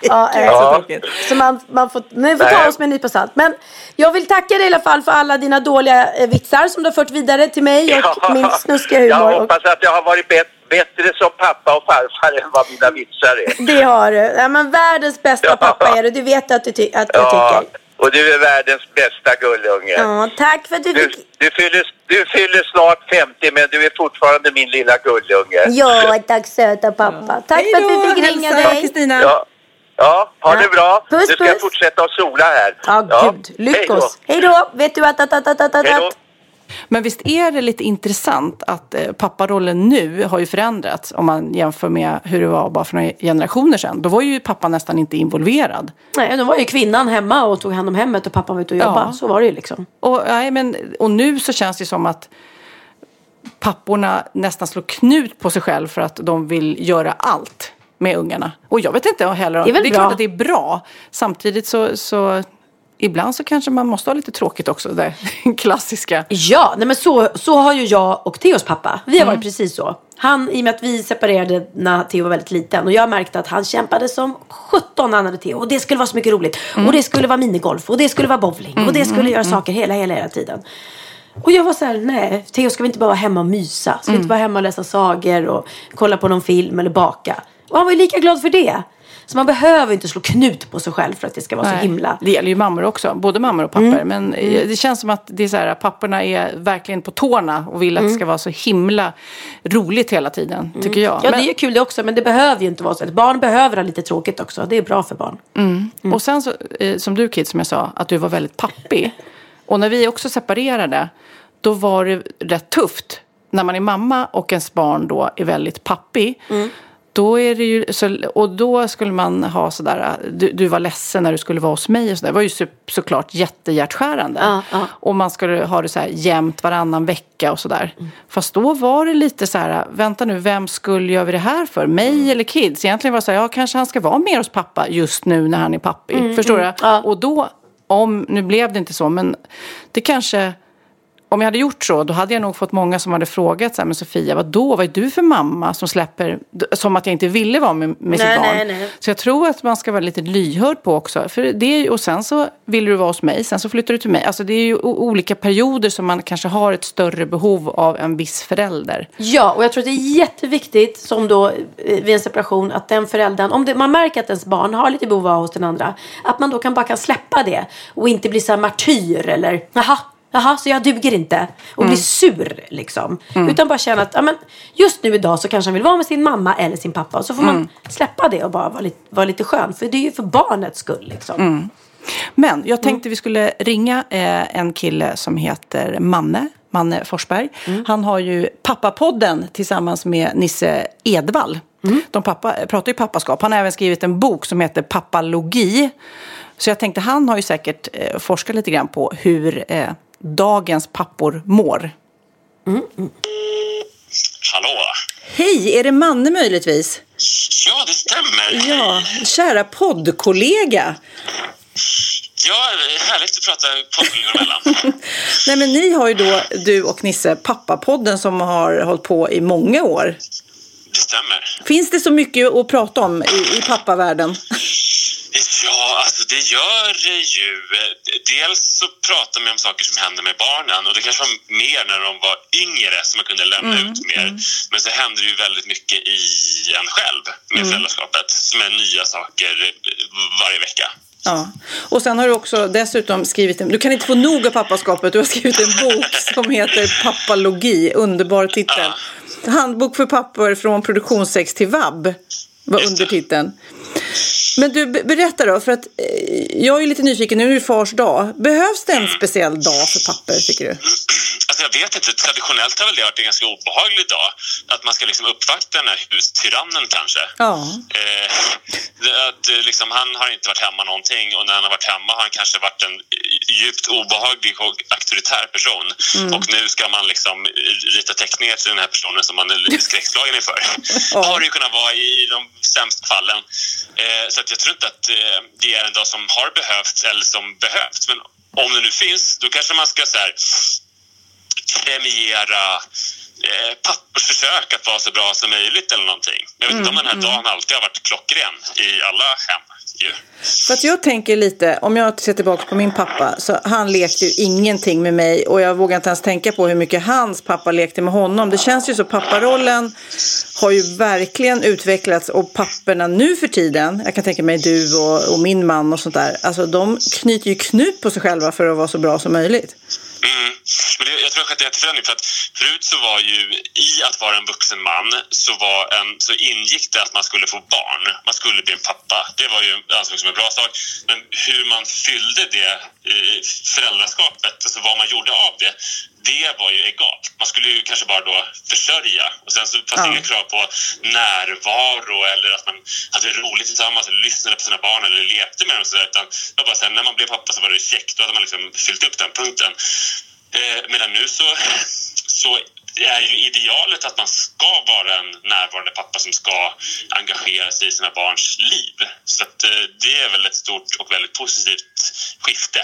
Ja, äh. Ja. Så man, man får, nej, får ta oss med en nypa salt. Men jag vill tacka dig i alla fall för alla dina dåliga vitsar som du har fört vidare till mig och min snuskiga humor. Jag hoppas att jag har varit bet- bättre som pappa och farfar än vad mina vitsar är. det har du. Ja, men världens bästa Ja. pappa är du. Du vet att, du ty- att jag Ja, tycker. Och du är världens bästa gullunge. Ja, tack för att du Du, fick... du, fyller, du fyller snart 50 men du är fortfarande min lilla gullunge. Ja, tack söta pappa. Tack för att vi fick ringa Hälsa dig. Kristina. Ja, ja ha Ja. det bra. Puss, nu ska jag puss. fortsätta att sola här. Ja, gud. Hej Lyckos. då. Hej då. Vet du att... att, att, att, att, att. Men visst är det lite intressant att eh, papparollen nu har ju förändrats om man jämför med hur det var bara för några generationer sedan. Då var ju pappa nästan inte involverad. Nej, då var ju kvinnan hemma och tog hand om hemmet och pappan var ute och jobbade. Ja. Så var det ju liksom. Och, nej, men, och nu så känns det som att papporna nästan slår knut på sig själv för att de vill göra allt med ungarna. Och jag vet inte heller. Det är väl det är bra. klart att det är bra. Samtidigt så, så ibland så kanske man måste ha lite tråkigt också. Det klassiska. Ja, nej men så, så har ju jag och Theos pappa. Vi har Mm. varit precis så. Han, i och med att vi separerade när Theo var väldigt liten. Och jag märkte att han kämpade som 17 när han hade Theo. Och det skulle vara så mycket roligt. Mm. Och det skulle vara minigolf. Och det skulle vara bowling. Och det skulle göra saker hela, hela, hela tiden. Och jag var så här, nej, Theo ska vi inte bara vara hemma och mysa? Ska vi Mm. inte vara hemma och läsa sagor och kolla på någon film eller baka? Och han var ju lika glad för det. Så man behöver inte slå knut på sig själv för att det ska vara så Nej, himla... Det gäller ju mammor också, både mammor och pappor. Men eh, det känns som att det är så här, papporna är verkligen på tårna och vill att det ska vara så himla roligt hela tiden, tycker jag. Ja, Men- det är kul det också, men det behöver ju inte vara så. Barn behöver ha lite tråkigt också. Det är bra för barn. Och sen så, eh, som du Kid, som jag sa, att du var väldigt pappig. Och när vi också separerade, då var det rätt tufft. När man är mamma och ens barn då är väldigt pappig. Då är det ju, så, och då skulle man ha sådär, du, du var ledsen när du skulle vara hos mig och sådär. Det var ju så, såklart jättehjärtskärande. Ja, ja. Och man skulle ha det så här jämnt varannan vecka och sådär. Fast då var det lite så här, vänta nu, vem skulle vi det här för? Mig eller kids? Egentligen var det så här, ja kanske han ska vara mer hos pappa just nu när han är pappig. Förstår du? ja. Och då, om, nu blev det inte så, men det kanske om jag hade gjort så, då hade jag nog fått många som hade frågat så här, men Sofia, vad då? Vad är du för mamma som släpper, som att jag inte ville vara med, med Nej, sitt barn? nej, nej. Så jag tror att man ska vara lite lyhörd på också. För det och sen så vill du vara hos mig, sen så flyttar du till mig. Alltså det är ju olika perioder som man kanske har ett större behov av en viss förälder. Ja, och jag tror att det är jätteviktigt som då eh, vid en separation att den föräldern, om det, man märker att ens barn har lite behov av hos den andra, att man då kan bara kan släppa det och inte bli så här martyr eller jaha, jaha, så jag duger inte och bli sur liksom. Utan bara känna att ja, men just nu idag så kanske han vill vara med sin mamma eller sin pappa och så får man släppa det och bara vara lite, vara lite skön. För det är ju för barnets skull liksom. Men jag tänkte vi skulle ringa eh, en kille som heter Manne. Manne Forsberg. Han har ju Pappapodden tillsammans med Nisse Edvall. De pappa, pratar ju pappaskap. Han har även skrivit en bok som heter Pappalogi. Så jag tänkte, han har ju säkert eh, forskat lite grann på hur eh, dagens pappor mår. Hallå? Hej, är det Manne möjligtvis? Ja, det stämmer. Ja, kära poddkollega. Ja, härligt att prata poddkollegor emellan. Nej, men ni har ju då, du och Nisse, Pappapodden som har hållit på i många år. Det stämmer. Finns det så mycket att prata om i, i pappavärlden? Ja, alltså det gör det ju. Dels så pratar man om saker som händer med barnen och det kanske var mer när de var yngre som man kunde lämna ut mer. Men så händer det ju väldigt mycket i en själv med föräldraskapet som är nya saker varje vecka. Ja. Och sen har du också dessutom skrivit en, du kan inte få nog av pappaskapet, du har skrivit en bok som heter Pappalogi, underbar titel. Handbok för pappor från produktionssex till vab var Just det. Men du, be- berätta då, för att eh, jag är lite nyfiken, nu är det fars dag. Behövs det en speciell dag för pappor, tycker du? Alltså jag vet inte, traditionellt har väl det varit en ganska obehaglig dag. Att man ska liksom uppvakta den här hustyrannen kanske. Ja. Eh, att eh, liksom, han har inte varit hemma någonting och när han har varit hemma har han kanske varit en djupt obehaglig och auktoritär person. Och nu ska man liksom eh, rita teckningar till den här personen som man är lite skräckslagen inför. Ja. har det ju kunnat vara i de sämsta fallen. Eh, så att jag tror inte att eh, det är en dag som har behövts eller som behövts. Men om det nu finns, då kanske man ska så här, premiera eh, pappors försök att vara så bra som möjligt eller någonting. Jag vet inte om den här dagen alltid har varit klockren i alla hem. Ju. För att jag tänker lite, om jag ser tillbaka på min pappa, så han lekte ju ingenting med mig och jag vågar inte ens tänka på hur mycket hans pappa lekte med honom. Det känns ju så, papparollen har ju verkligen utvecklats och papperna nu för tiden, jag kan tänka mig du och, och min man och sånt där, alltså de knyter ju knut på sig själva för att vara så bra som möjligt. Mm. Men det, jag tror att det skett en jätteförändring för att förut så var ju i att vara en vuxen man så, var en, så ingick det att man skulle få barn. Man skulle bli en pappa. Det var ju ansågs som en bra sak. Men hur man fyllde det eh, föräldraskapet, alltså vad man gjorde av det, det var ju egalt. Man skulle ju kanske bara då försörja och sen så fanns det Ja. inga krav på närvaro eller att man hade roligt tillsammans eller lyssnade på sina barn eller lekte med dem sådär. Utan det var bara så här, när man blev pappa så var det käckt. Då hade man liksom fyllt upp den punkten. Eh, medan nu så, så det är ju idealet att man ska vara en närvarande pappa som ska engagera sig i sina barns liv. Så att, eh, det är väl ett stort och väldigt positivt skifte.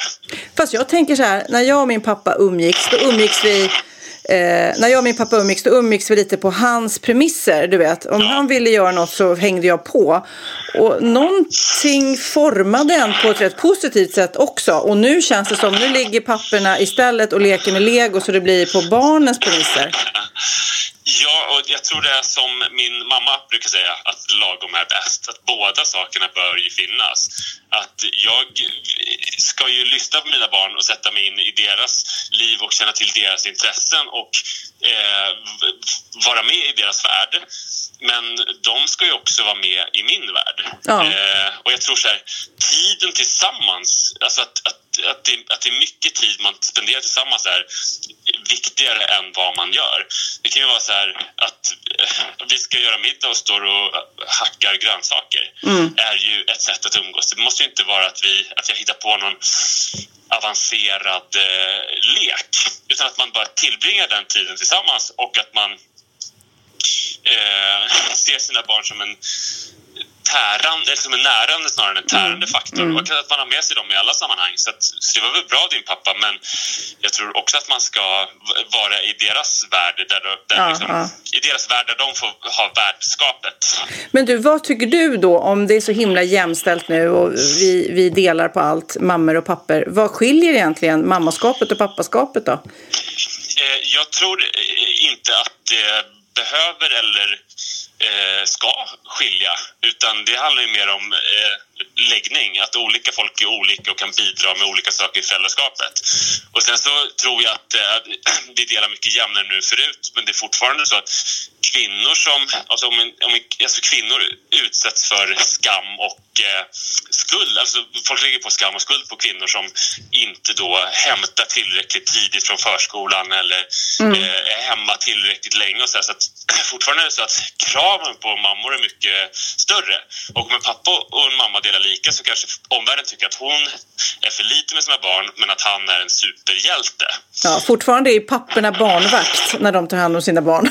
Fast jag tänker så här, när jag och min pappa umgicks, då umgicks vi Eh, när jag och min pappa umgicks, då umgicks vi lite på hans premisser. Du vet. Om han ville göra något så hängde jag på. Och någonting formade en på ett rätt positivt sätt också. Och nu känns det som, nu ligger papperna istället och leker med lego så det blir på barnens premisser. Ja, och jag tror det är som min mamma brukar säga, att lagom är bäst. Att båda sakerna bör ju finnas. Att jag ska ju lyssna på mina barn och sätta mig in i deras liv och känna till deras intressen och eh, vara med i deras värld. Men de ska ju också vara med i min värld. Ja. Eh, och jag tror så här, tiden tillsammans, alltså att, att, att, det, att det är mycket tid man spenderar tillsammans är viktigare än vad man gör. Det kan ju vara så här att eh, vi ska göra middag och står och hackar grönsaker. är ju ett sätt att umgås. Det måste ju inte vara att, vi, att jag hittar på någon avancerad eh, lek. Utan att man bara tillbringar den tiden tillsammans och att man eh, ser sina barn som en tärande, eller som en närande snarare än en tärande faktor. Och att man har med sig dem i alla sammanhang. Så, att, så det var väl bra din pappa, men jag tror också att man ska vara i deras värld, där, där Ja, liksom, ja. i deras värld där de får ha värdskapet. Men du, vad tycker du då om det är så himla jämställt nu och vi, vi delar på allt, mammor och papper. Vad skiljer egentligen mammaskapet och pappaskapet då? Eh, jag tror inte att det behöver eller eh, ska skilja. Utan det handlar ju mer om eh, läggning. Att olika folk är olika och kan bidra med olika saker i föräldraskapet. Och sen så tror jag att eh, vi delar mycket jämnare nu än förut men det är fortfarande så att kvinnor som, alltså om, en, om en, alltså kvinnor utsätts för skam och eh, skuld, alltså folk lägger på skam och skuld på kvinnor som inte då hämtar tillräckligt tidigt från förskolan eller eh, är hemma tillräckligt länge och så, här, så att fortfarande är det så att kraven på mammor är mycket större och om en pappa och en mamma delar lika så kanske omvärlden tycker att hon är för lite med sina barn men att han är en superhjälte. Ja, fortfarande är papporna barnvakt när de tar hand om sina barn.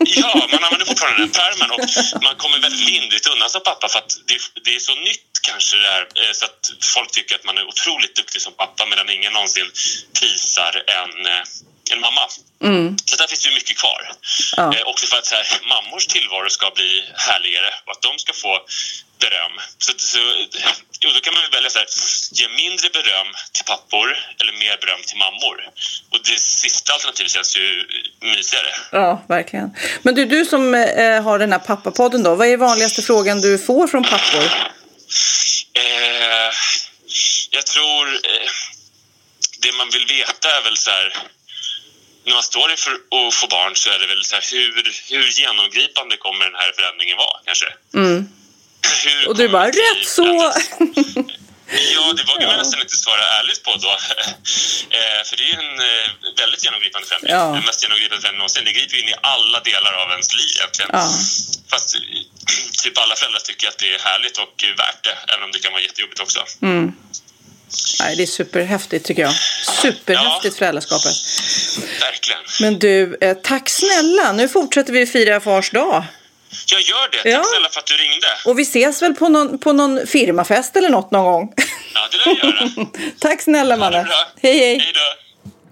Ja, man använder fortfarande den termen och man kommer väldigt lindrigt undan som pappa för att det, det är så kanske det här eh, så att folk tycker att man är otroligt duktig som pappa medan ingen någonsin prisar en, eh, en mamma. Så där finns det mycket kvar. Ja. Eh, också för att här, mammors tillvaro ska bli härligare och att de ska få beröm. Så, så, jo, då kan man välja så här, ge mindre beröm till pappor eller mer beröm till mammor. Och det sista alternativet känns ju mysigare. Ja, verkligen. Men du, du som har den här pappapodden då, vad är vanligaste frågan du får från pappor? Eh, jag tror eh, det man vill veta är väl så här när man står inför att få barn så är det väl så här hur, hur genomgripande kommer den här förändringen vara kanske? Mm. Och du bara, rätt så! Ja, det vågar man nästan inte svara ärligt på då. eh, för det är ju en eh, väldigt genomgripande förändring. Ja. Den mest genomgripande förändringen någonsin. Det griper in i alla delar av ens liv egentligen. Ja. Fast typ alla föräldrar tycker att det är härligt och värt det, även om det kan vara jättejobbigt också. Nej, det är superhäftigt tycker jag. Superhäftigt föräldraskapet. Verkligen. Men du, eh, tack snälla. Nu fortsätter vi fira fars dag. Jag gör det. Tack Ja. snälla för att du ringde. Och vi ses väl på någon, på någon firmafest eller något någon gång. Ja, det lär vi göra. tack snälla Manne. Hej hej. Hej.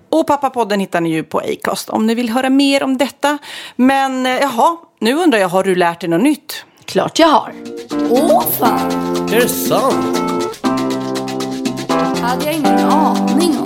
Och Pappapodden hittar ni ju på Acast om ni vill höra mer om detta. Men eh, jaha, nu undrar jag, har du lärt dig något nytt? Klart jag har. Åh fan, Är det sant? hade jag ingen aning om.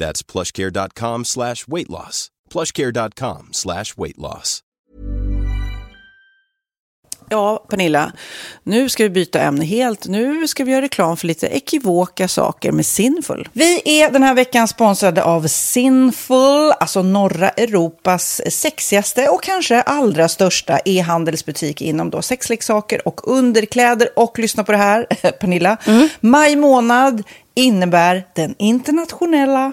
That's plushcare.com slash weight loss. plushcare.com slash weight loss. Ja, Pernilla, nu ska vi byta ämne helt. Nu ska vi göra reklam för lite ekivoka saker med Sinful. Vi är den här veckan sponsrade av Sinful, alltså norra Europas sexigaste och kanske allra största e-handelsbutik inom då sexleksaker och underkläder. Och lyssna på det här, Pernilla. Maj månad innebär den internationella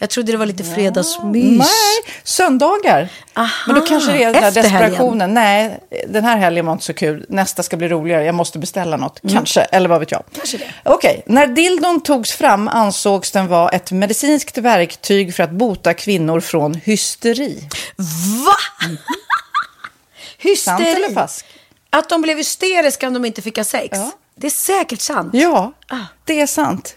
Jag trodde det var lite fredagsmys. Nej, söndagar. Aha, Men då kanske det är den där efter helgen. desperationen. Nej, den här helgen var inte så kul. Nästa ska bli roligare. Jag måste beställa något. Kanske, eller vad vet jag. Mm. Kanske det. Okej, när dildon togs fram ansågs den vara ett medicinskt verktyg för att bota kvinnor från hysteri. Va? Hysteri? Sant eller falskt? Att de blev hysteriska om de inte fick ha sex. Det är säkert sant. Ja, Ah. det är sant.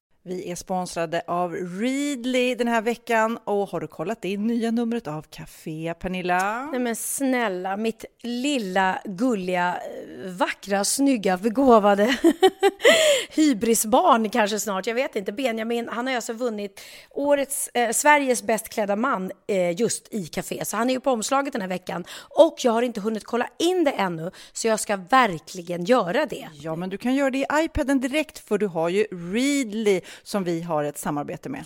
Vi är sponsrade av Readly den här veckan och har du kollat in nya numret av Café Pernilla? Nej men snälla, mitt lilla gulliga, eh, vackra, snygga, begåvade hybrisbarn kanske snart, jag vet inte. Benjamin, han har alltså vunnit årets, eh, Sveriges bäst klädda man eh, just i Café. Så han är ju på omslaget den här veckan. Och jag har inte hunnit kolla in det ännu, så jag ska verkligen göra det. Ja, men du kan göra det i iPaden direkt för du har ju Readly som vi har ett samarbete med.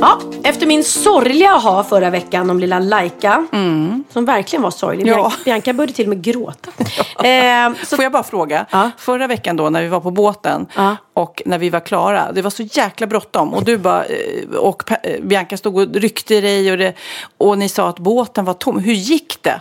Ja, efter min sorgliga ha förra veckan om lilla Laika, som verkligen var sorglig. Ja. Bianca, började till och med gråta. eh, så, Får jag bara fråga, förra veckan då när vi var på båten och när vi var klara, det var så jäkla bråttom och du bara, eh, och eh, Bianca stod och ryckte i dig och, det, och ni sa att båten var tom. Hur gick det?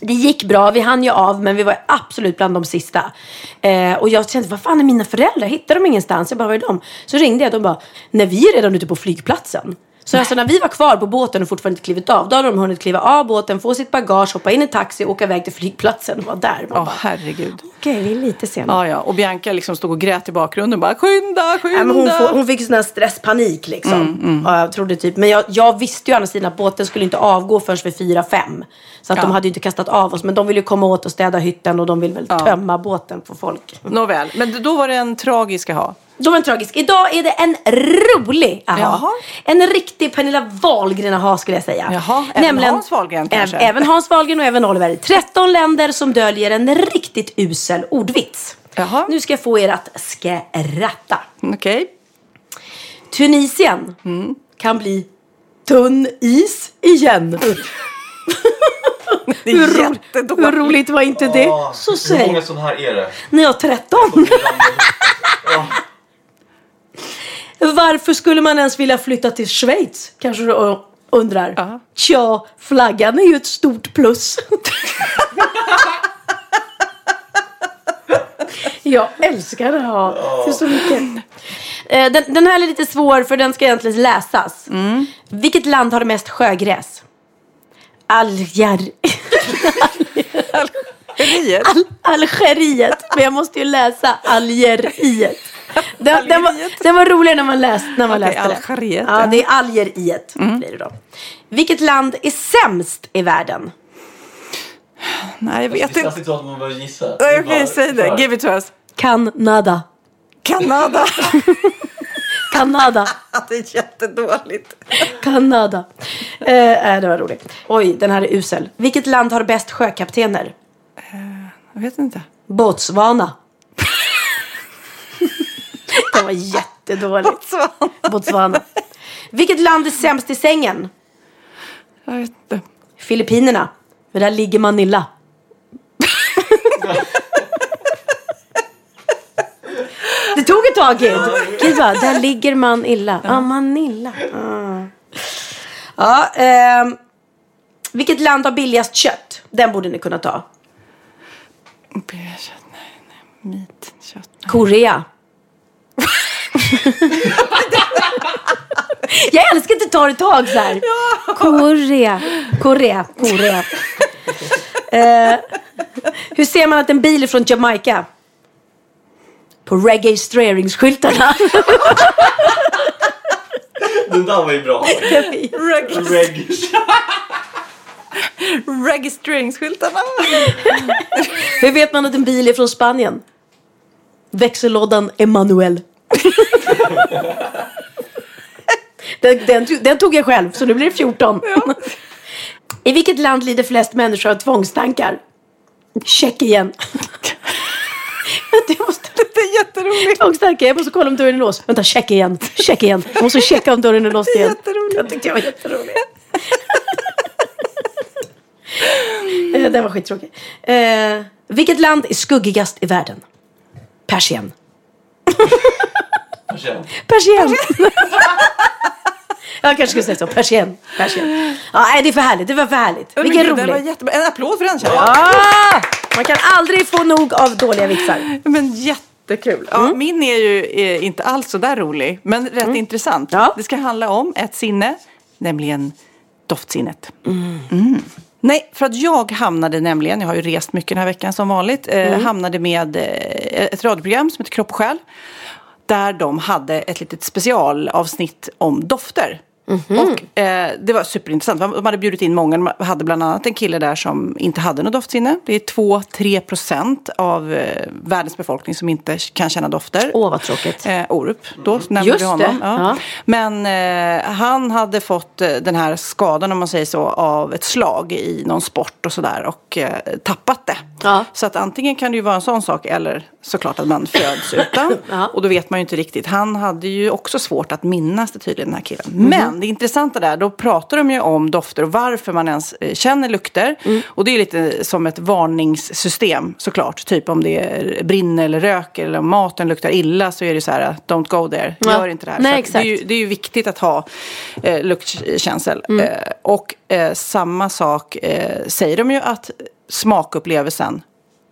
Det gick bra, vi hann ju av, men vi var absolut bland de sista. Eh, och jag kände, vad fan är mina föräldrar? Hittar de ingenstans? Jag bara, var är de? Så ringde jag, de bara, nej vi är redan ute på flygplatsen. Så alltså när vi var kvar på båten och fortfarande inte klivit av, då hade de hunnit kliva av båten, få sitt bagage, hoppa in i taxi och åka iväg till flygplatsen och vara där. Man Ja, bara, herregud. Okej, vi är lite sena. Ja, ja. Och Bianca liksom stod och grät i bakgrunden bara skynda, skynda. Ja, men hon, får, hon fick sån här stresspanik liksom. Ja, jag trodde typ. Men jag, jag visste ju å andra sidan att båten skulle inte avgå förrän vid fyra fem. Så att Ja. de hade ju inte kastat av oss. Men de ville ju komma åt och städa hytten och de vill väl tömma båten på folk. Nåväl, men då var det en tragisk ha. Då var den tragisk. Idag är det en rolig aha. Jaha. En riktig Pernilla Wahlgren aha skulle jag säga. Jaha, även Hans Wahlgren kanske? Även Hans Wahlgren och även Oliver. 13 länder som döljer en riktigt usel ordvits. Jaha. Nu ska jag få er att skratta. Okej. Tunisien Mm. kan bli tunn is igen. Det är hur, ro- jättedåligt. hur roligt var inte det? Ah, Så Hur många sådana här är det? Ni har 13. Varför skulle man ens vilja flytta till Schweiz? Kanske du uh, undrar. Ja. Tja, flaggan är ju ett stort plus. Jag älskar det här. Det är så mycket. Eh, Den, den här är lite svår för den ska egentligen läsas. Vilket land har det mest sjögräs? Alger... Geniet. Al Algeriet. Men jag måste ju läsa Algeriet. Den, den, var, den var roligare när man, läst, när man Okej, läste det. Algeriet, Ja, ja. det är Algeriet. Blir det då. Vilket land är sämst i världen? Nej, jag Det vet inte. att man behöver gissa. Det Okej, bara- säg det. Give it to us. Kanada. Kanada. Kanada. det är jättedåligt. Kanada. Eh, det var roligt. Oj, den här är usel. Vilket land har bäst sjökaptener? Jag vet inte. Botswana. Det var jättedåligt. Botswana. Botswana. Vilket land är sämst i sängen? Jag vet inte. Filippinerna. För där ligger Manila. Det tog ett tag Kid. Kid bara, där ligger man illa. Ja, Manila. Ah. Ja, ehm, vilket land har billigast kött? Den borde ni kunna ta. B-kött, nej, nej. Meat, kött. Korea. Jag älskar att det tar ett tag så här. Korea, Korea, Korea. Eh, hur ser man att en bil är från Jamaica? På registreringsskyltarna. Den där var ju bra. Reg. Registreringsskyltarna. Hur vet man att en bil är från Spanien? Växellådan Emanuel. den, den, den tog jag själv, så nu blir det 14. I vilket land lider flest människor av tvångstankar? Tjeckien. jag måste... Det är jätteroligt. Tvångstankar, jag måste kolla om dörren är låst. Vänta, check igen. Check igen. Jag måste checka om dörren är låst igen. Jätteroligt. Jag tyckte det var jätteroligt. Eh, Den var skittråkig. Eh, vilket land är skuggigast i världen? Persien. Persien. Jag kanske skulle säga så. Persien. Persien. Ja, nej, det är för härligt. Det var för härligt. Vilken gud, den var rolig. jättebra. En applåd för den känner jag. Ah! Man kan aldrig få nog av dåliga vitsar. Men jättekul. Ja, Min är ju eh, inte alls så där rolig, men rätt intressant. Ja. Det ska handla om ett sinne, nämligen doftsinnet. Mm. Nej, för att jag hamnade nämligen, jag har ju rest mycket den här veckan som vanligt, eh, hamnade med eh, ett radioprogram som heter Kropp och själ. Där de hade ett litet specialavsnitt om dofter. Och eh, det var superintressant. De hade bjudit in många. De hade bland annat en kille där som inte hade något doftsinne. Det är 2-3 procent av eh, världens befolkning som inte kan känna dofter. Åh, vad tråkigt. Eh, Orup, då nämnde Just vi honom. Ja. ja. Men eh, han hade fått eh, den här skadan, om man säger så, av ett slag i någon sport och sådär och eh, tappat det. Ja. Så att antingen kan det ju vara en sån sak eller såklart att man föds utan. Ja. Och då vet man ju inte riktigt. Han hade ju också svårt att minnas det tydligen, den här killen. Mhm. Men det intressanta där, då pratar de ju om dofter och varför man ens eh, känner lukter. Mm. Och det är lite som ett varningssystem såklart. Typ om det brinner eller röker eller om maten luktar illa så är det så här, don't go there, Ja. gör inte det här. Nej, det, är ju, det är ju viktigt att ha eh, luktkänsel. Mm. Eh, och eh, samma sak eh, säger de ju att smakupplevelsen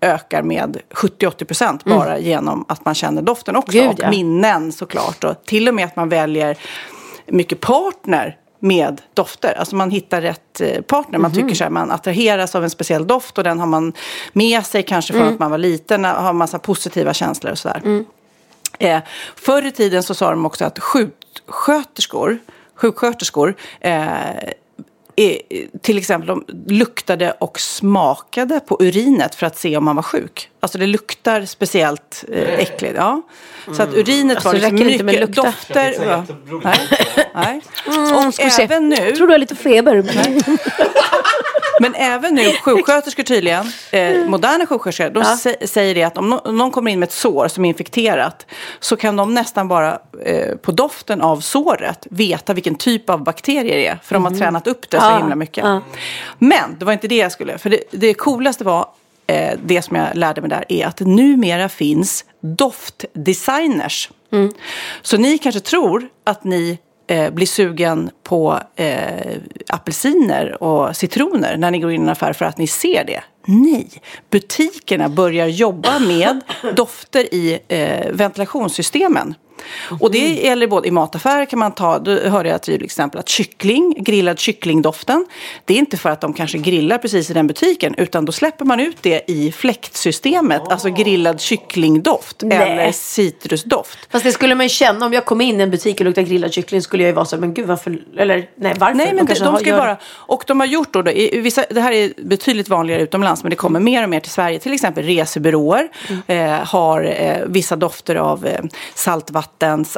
ökar med 70-80 procent bara genom att man känner doften också. Mm. Gud, och ja. minnen såklart. Och till och med att man väljer mycket partner med dofter. Alltså man hittar rätt eh, partner. Man Mhm. tycker så här, man attraheras av en speciell doft och den har man med sig kanske från Mm. att man var liten. Har massa positiva känslor och sådär. Eh, förr i tiden så sa de också att sjuksköterskor, sjuksköterskor eh, till exempel de luktade och smakade på urinet för att se om man var sjuk. Alltså det luktar speciellt eh, äckligt. Ja. Så att urinet Alltså, var liksom inte med mycket lukta. dofter. Ja. Nej. Nej. Mm, Och även nu Jag tror du har lite feber. Men även nu sjuksköterskor tydligen, eh, moderna sjuksköterskor, de sä- säger det att om, no- om någon kommer in med ett sår som är infekterat så kan de nästan bara eh, på doften av såret veta vilken typ av bakterier det är. För de har tränat upp det så Ja, himla mycket. ja. Men det var inte det jag skulle, för det, det coolaste var eh, det som jag lärde mig där är att numera finns doftdesigners. Så ni kanske tror att ni eh, blir sugen på eh, apelsiner och citroner när ni går in i en affär för att ni ser det. Nej, butikerna börjar jobba med dofter i eh, ventilationssystemen. Och det gäller både i mataffärer kan man ta, då hörde jag till exempel att kyckling, grillad kycklingdoften, det är inte för att de kanske grillar precis i den butiken utan då släpper man ut det i fläktsystemet, alltså grillad kycklingdoft Nej. eller citrusdoft. Fast det skulle man ju känna om jag kom in i en butik och luktade grillad kyckling skulle jag ju vara så men gud varför, eller nej varför? Nej, men de, de ska gör- bara... Och de har gjort då, i vissa, det här är betydligt vanligare utomlands, men det kommer mer och mer till Sverige. Till exempel resebyråer eh, har eh, vissa dofter av eh, saltvatten.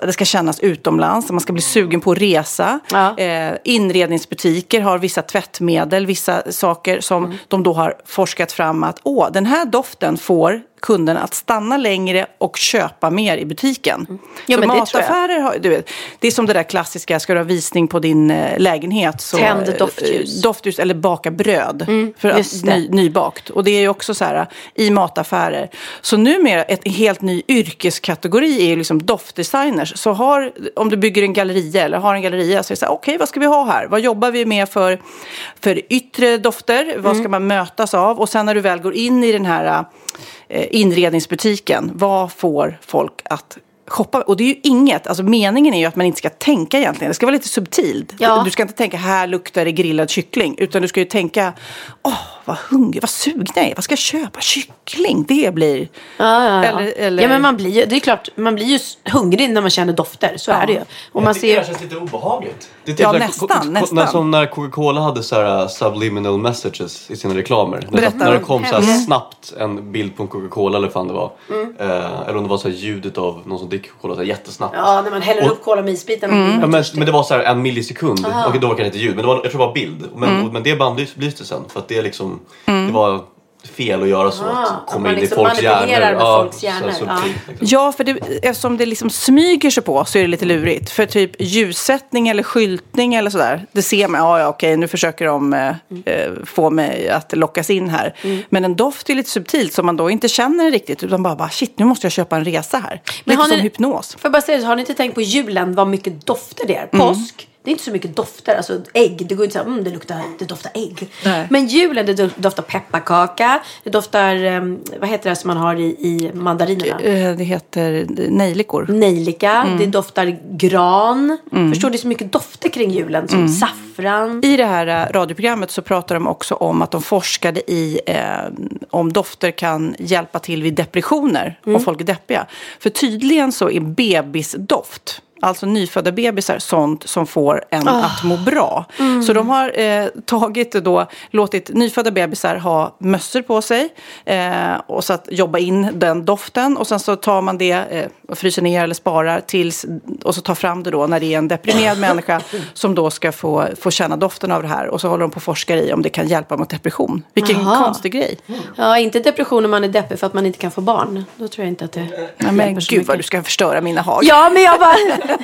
Det ska kännas utomlands, man ska bli sugen på att resa. Ja. Eh, inredningsbutiker har vissa tvättmedel, vissa saker som Mm. de då har forskat fram att åh, den här doften får kunden att stanna längre och köpa mer i butiken. Mm. Ja, så mataffärer har, du vet, det är som det där klassiska, ska du ha visning på din eh, lägenhet så Tänd eh, doftljus. eh, doftljus eller baka bröd. för att, ny, nybakt. Och det är ju också så här i mataffärer. Så numera ett helt ny yrkeskategori är liksom doftdesigners. Så har, om du bygger en galleria eller har en galleria så är det så här, okej vad ska vi ha här? Vad jobbar vi med för, för yttre dofter? Vad ska man mötas av? Och sen när du väl går in i den här eh, inredningsbutiken, vad får folk att shoppa. Och det är ju inget, alltså meningen är ju att man inte ska tänka egentligen. Det ska vara lite subtilt. Ja. Du ska inte tänka här luktar det grillad kyckling. Utan du ska ju tänka, åh vad hungrig, vad sugen jag är. Vad ska jag köpa? Kyckling, det blir... Ja, ja, ja. Eller- eller- ja men man blir ju, det är klart, man blir ju hungrig när man känner dofter. Så är det ju. Och man det ser, känns lite obehagligt. Det är Ja, när- nästan, nästan. När, som när Coca-Cola hade så här uh, subliminal messages i sina reklamer. När, Berätta. när det kom så här Hemskt. snabbt en bild på en Coca-Cola eller vad fan det var. Mm. Eh, eller om det var så här ljudet av någon som dricker Coca-Cola jättesnabbt. ja när man häller Och- upp kola med isbiten. Mm. Ja, men, men det var så här en millisekund och då var det inte ljud. Men det var, jag tror det var bild. Men, Mm. men det bannlyste sen för att det liksom det var fel att göra så. Ah, att komma man in i liksom folks manipulerar hjärnor. Ja, folks så hjärnor, subtilt, ja. liksom. Ja, för det, eftersom det liksom smyger sig på så är det lite lurigt. För typ ljussättning eller skyltning eller sådär, det ser man, ja, ja okej, nu försöker de eh, eh, få mig att lockas in här. Mm. Men en doft är lite subtilt som man då inte känner riktigt, utan bara, bara shit, nu måste jag köpa en resa här. lite har som ni- hypnos. Jag bara säga så, har ni inte tänkt på julen vad mycket dofter det är? Mm. Det är inte så mycket dofter. Alltså ägg, det går inte så här, mm, det luktar, det doftar ägg. Nej. Men julen, det do- doftar pepparkaka. Det doftar, um, vad heter det som man har i, i mandarinerna? Eh, Det heter nejlikor. Nejlika, Mm. det doftar gran. Förstår du, det är så mycket dofter kring julen. Som saffran. I det här eh, radioprogrammet så pratar de också om att de forskade i eh, om dofter kan hjälpa till vid depressioner Mm. om folk är deppiga. För tydligen så är bebisdoft, alltså nyfödda bebisar, sånt som får en Ah. att må bra. Mm. Så de har eh, tagit då, låtit nyfödda bebisar ha mössor på sig eh, och så att jobba in den doften och sen så tar man det eh, och fryser ner eller sparar tills och så tar fram det då när det är en deprimerad människa som då ska få, få känna doften av det här och så håller de på och forskar i om det kan hjälpa mot depression. Vilken Jaha. konstig grej. Ja, inte depression när man är deppig för att man inte kan få barn. Då tror jag inte att det Ja, men gud vad du ska förstöra mina hag. Ja, men jag bara...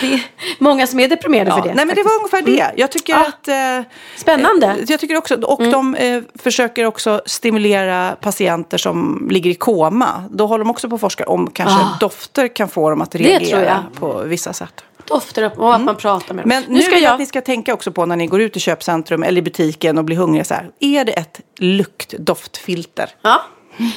det är många som är deprimerade Ja, för det. nej men det var ungefär det. Jag tycker Ah. att... Eh, Spännande. eh, Jag tycker också, och de eh, försöker också stimulera patienter som ligger i koma. Då håller de också på att forska om kanske Ah. dofter kan få dem att reagera på vissa sätt. Dofter och att man pratar med dem. Men nu ska jag att ni ska tänka också på när ni går ut i köpcentrum eller i butiken och blir hungriga så här. Är det ett luktdoftfilter? Ja.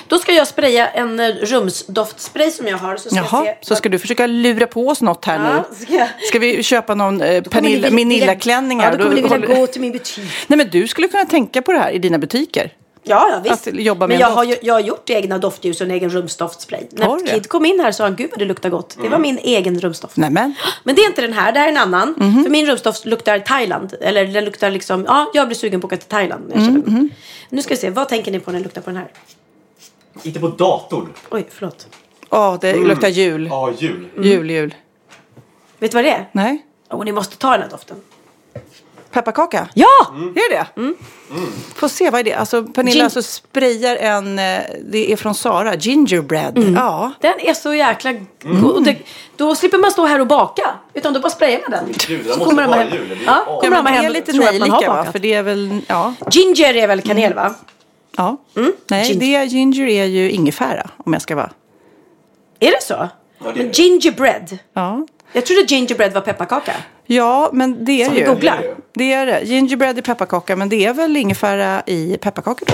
Då ska jag spraya en eh, rumsdoftspray som jag har. Så ska Jaha, se så ska du försöka lura på oss något här Ja, nu? ska jag- Ska vi köpa någon eh, Då kommer ni Pernilla, vilja- Minilla-klänning Ja, här? då kommer ni vilja håller- gå till min butik. Nej men du skulle kunna tänka på det här i dina butiker. Ja, ja visst. Att jobba med Men en jag har, ju, jag har gjort egna doftljus och en egen rumsdoftspray. När? Kid kom in här sa han, gud vad det luktar gott. Det var min egen rumsdoft. Nämen. Men det är inte den här, det här är en annan. Mhm. För min rumsdoft luktar Thailand. Eller den luktar liksom, ja, jag blir sugen på att åka till Thailand. när Jag Mhm. lukt. Nu ska vi se, vad tänker ni på när den luktar på den här? Inte på datorn. Oj, förlåt. Åh, det luktar jul. Ja, jul. Jul, jul. Vet du vad det är? Nej. Åh, ni måste ta den här doften. Pepparkaka? Ja! Är det det? Får se, vad är det? Alltså Pernilla Gin- alltså sprayar en, eh, det är från Sara, gingerbread. Ja. Den är så jäkla god. Och det, då slipper man stå här och baka. Utan då bara sprayar man den. Gud, Så måste vara hem. jul. Det blir- Ja, Ja, Ja, kommer men de det hem är och lite tror att man har nejlika va? bakat. För det är väl, ja. Ginger är väl kanel va? Ja. Mm. Nej, Ginger. det är ginger är ju ingefära om jag ska vara. Är det så? Men gingerbread. Ja. Jag trodde gingerbread var pepparkaka. Ja, men det är Som ju. vi googlar. Det är det. Gingerbread i pepparkaka, men det är väl ingefära i pepparkakor då?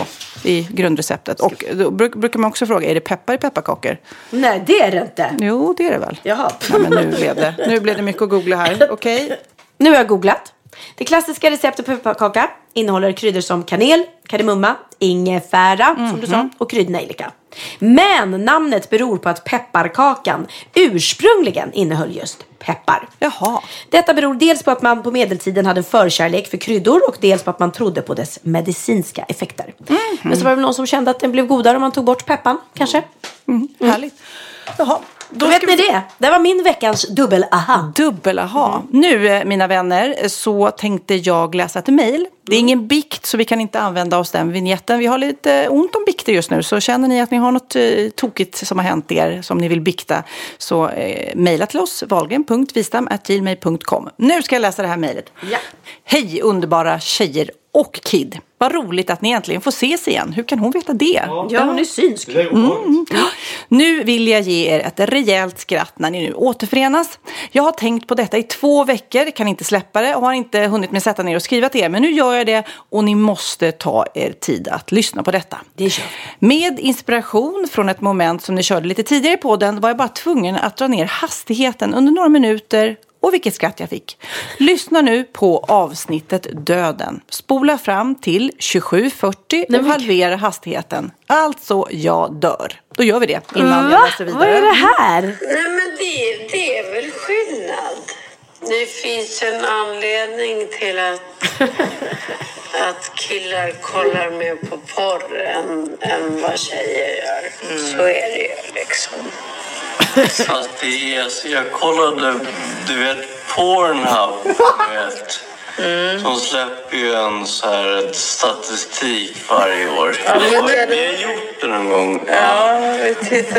I grundreceptet. Och då bruk, brukar man också fråga, är det peppar i pepparkakor? Nej, det är det inte. Jo, det är det väl. Jaha. Nej, men nu blev det, nu blev det mycket att googla här. Okej. Nu har jag googlat. Det klassiska receptet på pepparkaka innehåller kryddor som kanel, kardemumma, ingefära, som du sa, och kryddnejlika. Men namnet beror på att pepparkakan ursprungligen innehöll just peppar. Jaha. Detta beror dels på att man på medeltiden hade en förkärlek för kryddor och dels på att man trodde på dess medicinska effekter. Men så var det någon som kände att den blev godare om man tog bort peppan, kanske. Härligt. Jaha. Då vet ni det. Det var min veckans dubbel-aha. Dubbel-aha. Nu, eh, mina vänner, så tänkte jag läsa ett mejl. Det är ingen bikt, så vi kan inte använda oss den vignetten. Vi har lite ont om bikter just nu, så känner ni att ni har något eh, tokigt som har hänt er som ni vill bikta, så eh, mejla till oss, valgren.vistam.gmail.com. Nu ska jag läsa det här mejlet. Ja. Hej underbara tjejer och Kid. Vad roligt att ni äntligen får ses igen. Hur kan hon veta det? Ja, hon är synsk. Mm. Nu vill jag ge er ett rejält skratt när ni nu återförenas. Jag har tänkt på detta i två veckor, kan inte släppa det och har inte hunnit med sätta ner och skriva till er. Men nu gör jag det och ni måste ta er tid att lyssna på detta. Det kör Med inspiration från ett moment som ni körde lite tidigare på den var jag bara tvungen att dra ner hastigheten under några minuter och vilket skratt jag fick. Lyssna nu på avsnittet Döden. Spola fram till 27.40 och halvera hastigheten. Alltså, jag dör. Då gör vi det innan jag Va? läser vidare. Vad är det här? Nej, men det, det är väl skillnad. Det finns en anledning till att, att killar kollar mer på porr än, än vad tjejer gör. Så är det ju liksom. Fast det är, alltså, jag kollade, du vet, Pornhub, du vet. De släpper ju en så här statistik varje år. Ja, det- Vi har gjort det någon gång. Ja,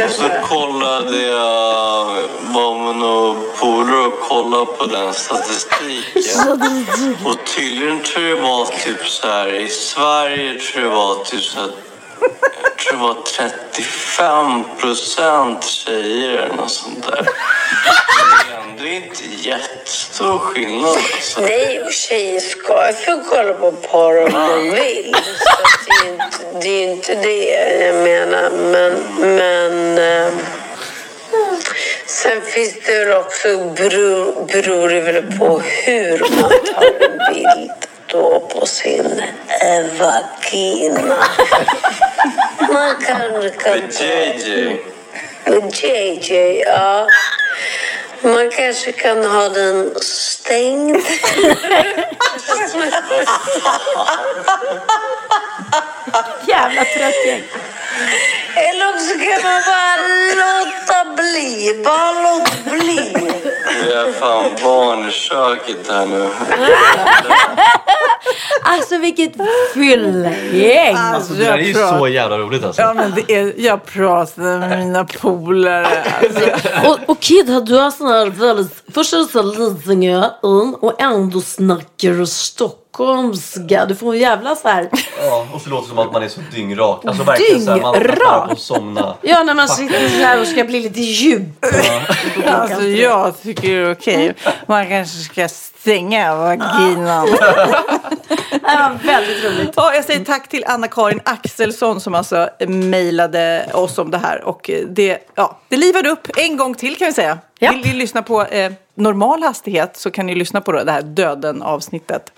Och så kollade jag, var med några polare och kollade på den statistiken. Och tydligen tror jag det var typ så här, i Sverige tror jag det var typ så här, jag tror det var 35 procent tjejer eller något sånt där. Det är inte jättestor skillnad alltså. Nej, och tjejer ska få kolla på porr om de vill. Så det, är inte, det är inte det jag menar. Men, men eh, sen finns det väl också, beror, beror det väl på hur man tar en bild då på sin vagina. Man kan, kan JJ. JJ, ja. Man kanske kan ha den stängd. Jävla trött gäng. Eller också kan man bara låta bli. Bara låt bli. Vi är fan barn i köket här nu. Alltså vilket fyllegäng. Alltså, det där är ju så jävla roligt alltså. Ja, men det är, jag pratar med mina polare. Och, och Kid, du har sån här väldigt... Först är det så här Lidingö in och ändå snackar du stockholmska. Du får en jävla så här... Ja, och så låter det som att man är så dyngrak. Alltså verkligen så här, man att somna. Ja, när man sitter så här och ska bli lite djup. Alltså jag tycker det är okej. Man kanske ska stänga vaginan. Det var väldigt roligt. Ja, jag säger tack till Anna-Karin Axelsson som alltså mejlade oss om det här. Och det, ja, det livade upp en gång till kan vi säga. Ja. Vill ni lyssna på eh, normal hastighet så kan ni lyssna på det här Döden-avsnittet.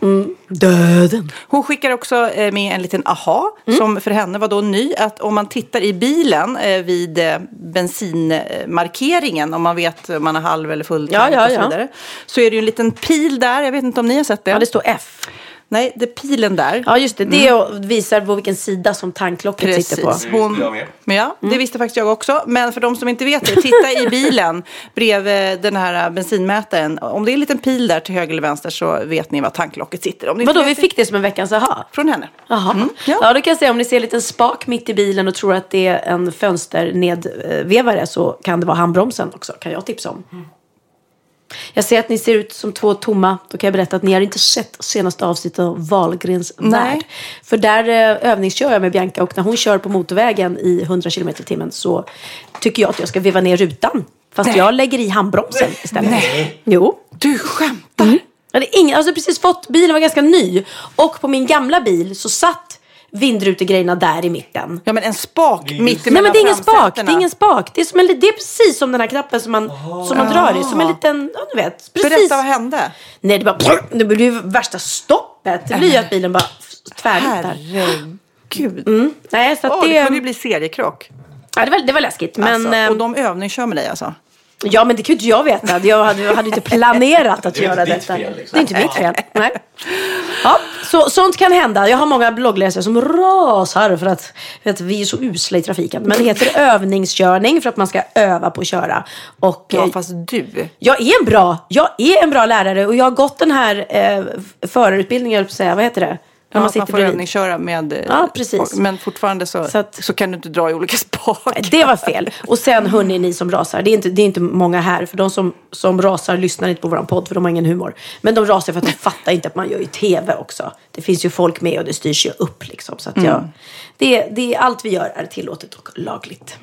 Döden. Hon skickar också eh, med en liten aha som för henne var då ny. Att om man tittar i bilen eh, vid eh, bensinmarkeringen, om man vet om man har halv eller full Ja, tank ja, och så ja. vidare. Så är det ju en liten pil där, jag vet inte om ni har sett det? Ja, det står F. Nej, det är pilen där. Ja, just det. Det visar på vilken sida som tanklocket sitter på. Precis. Hon, men ja, det visste faktiskt jag också. Men för de som inte vet det, titta i bilen bredvid den här bensinmätaren. Om det är en liten pil där till höger eller vänster så vet ni var tanklocket sitter. Om Vadå, vi fick det som en veckans aha? Från henne. Jaha. ja. då kan jag säga om ni ser en liten spak mitt i bilen och tror att det är en fönsternedvevare så kan det vara handbromsen också, kan jag tipsa om. Jag ser att ni ser ut som två tomma. Då kan jag berätta att ni har inte sett senaste avsnittet av Wahlgrens Nej. värld. För där eh, övningskör jag med Bianca och när hon kör på motorvägen i 100 km i timmen så tycker jag att jag ska veva ner rutan. Fast Nej. jag lägger i handbromsen istället. Nej. Jo. Du skämtar? Mm. Jag hade ingen, alltså precis fått, bilen var ganska ny. Och på min gamla bil så satt vindrutegrejerna där i mitten. Ja, men en spak mitt Nej men det är ingen spak, det är ingen spak. Det är, som en, det är precis som den här knappen som man, som man drar i. Som en liten, ja du vet. Precis. Berätta, vad hände? Nej det bara, det blir ju värsta stoppet. Det blir ju att bilen bara tvärnitar. Herregud. Mm. Nej så att Åh, det, det kunde ju bli seriekrock. ja, det, var, det var läskigt. Men, alltså, ehm, och de övningskör med dig alltså? Ja, men det kan ju inte jag veta. Jag hade, jag hade inte planerat att Det är göra inte detta. fel, liksom. Det är inte mitt fel. Nej. Ja, så, sånt kan hända. Jag har många bloggläsare som rasar för att, för att vi är så usla i trafiken. Men det heter övningskörning för att man ska öva på att köra. Och, Ja, eh, fast du. jag är en bra, jag är en bra lärare och jag har gått den här eh, förarutbildningen, jag säga, vad heter det? Ja, man man, får bredvid. övningsköra med eh, Ja, precis. Men fortfarande så, Så så, att- kan du inte dra i olika spakar. Det var fel. Och sen hörni, ni som rasar. Det är inte, det är inte många här. För de som, som rasar lyssnar inte på vår podd för de har ingen humor. Men de rasar för att de fattar inte att man gör ju tv också. Det finns ju folk med och det styrs ju upp liksom. Så att jag, Mm. Det, det, allt vi gör är tillåtet och lagligt.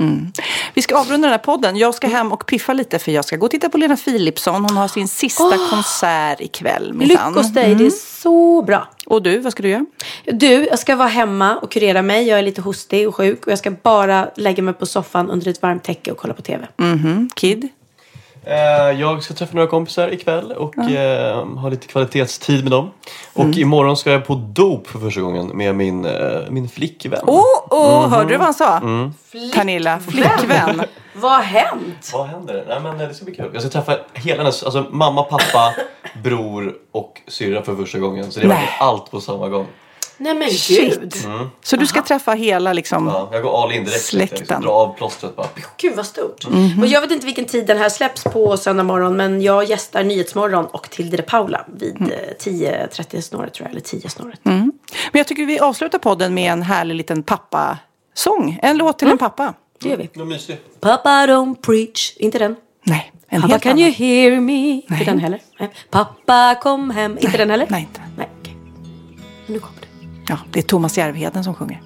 Vi ska avrunda den här podden. Jag ska hem och piffa lite för jag ska gå och titta på Lena Philipsson. Hon har sin sista konsert ikväll. Lyckos dig, det är så bra. Och du, vad ska du göra? Du, jag ska vara hemma och kurera mig. Jag är lite hostig och sjuk. Och jag ska bara lägga mig på soffan under ett varmt täcke och kolla på tv. Mhm. Kid? Eh, Jag ska träffa några kompisar ikväll och eh, ha lite kvalitetstid med dem. Och imorgon ska jag på dop för första gången med min, eh, min flickvän. Åh, oh, hörde du vad han sa? Mm. Pernilla, flickvän. Vad har hänt? Vad händer? Nej, men det ska bli kul. Jag ska träffa hela hennes, alltså mamma, pappa, bror och syrra för första gången. Så det är allt på samma gång. Nej men Shit. gud. Mm. Så du ska träffa hela liksom... Ja, jag går all in direkt. Släkten. Jag liksom drar av plåstret bara. Gud vad stort. Mhm. Och jag vet inte vilken tid den här släpps på söndag morgon. Men jag gästar Nyhetsmorgon och Tilde de Paula vid Mm. eh, 10.30 snåret tror jag. Eller 10 snåret. Men jag tycker vi avslutar podden med en härlig liten pappasång. En låt till en pappa. Det gör vi. Vad mysigt. Papa don't preach. Inte den. Nej, en Pappa helt can annan. you hear me? Nej. Inte den heller. Nej. Pappa kom hem. Inte den heller. Nej, inte. Nej, okej. Nu kommer. Ja, det är Thomas Järvheden som sjunger.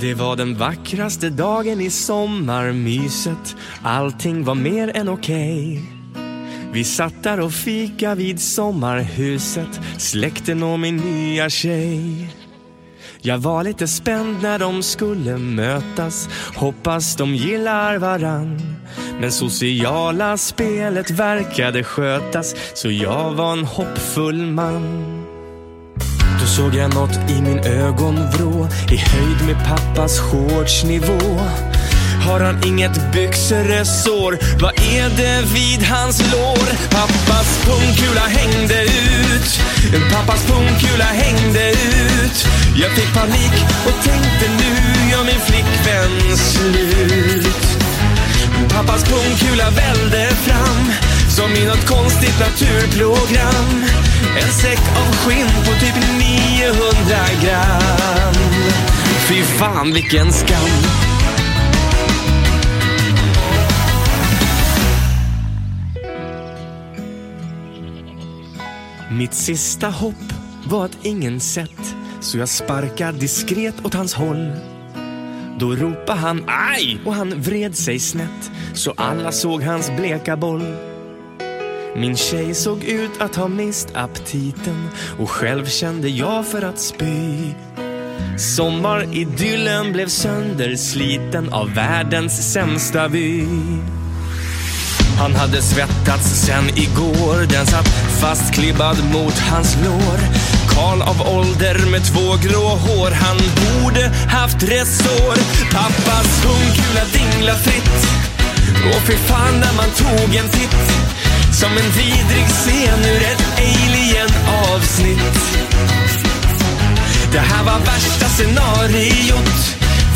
Det var den vackraste dagen i sommarmyset. Allting var mer än okej. Vi satt där och fika vid sommarhuset. Släkten och min nya tjej. Jag var lite spänd när de skulle mötas. Hoppas de gillar varann. Men sociala spelet verkade skötas Så jag var en hoppfull man då såg jag något i min ögonvrå i höjd med pappas shortsnivå. Har han inget byxresår? Vad är det vid hans lår? Pappas pungkula hängde ut. Pappas pungkula hängde ut. Jag fick panik och tänkte nu gör min flickvän slut. Pappas pungkula välde fram som i något konstigt naturprogram. En säck av skinn på typ 900 gram. Fy fan vilken skam. Mitt sista hopp var att ingen sett så jag sparkar diskret åt hans håll. Då ropade han aj och han vred sig snett så alla såg hans bleka boll. Min tjej såg ut att ha mist aptiten och själv kände jag för att spy. Sommaridyllen blev söndersliten av världens sämsta vy. Han hade svettats sen igår, den satt fastklibbad mot hans lår. Karl av ålder med två grå hår, han borde haft resår. Pappas hundkula dingla fritt. Och fy fan när man tog en titt. Som en vidrig scen ur ett alien-avsnitt. Det här var värsta scenariot.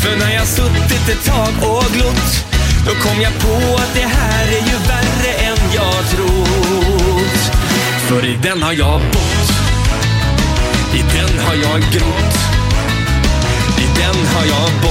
För när jag suttit ett tag och glott då kom jag på att det här är ju värre än jag trott. För i den har jag bott. I den har jag grott. I den har jag bott.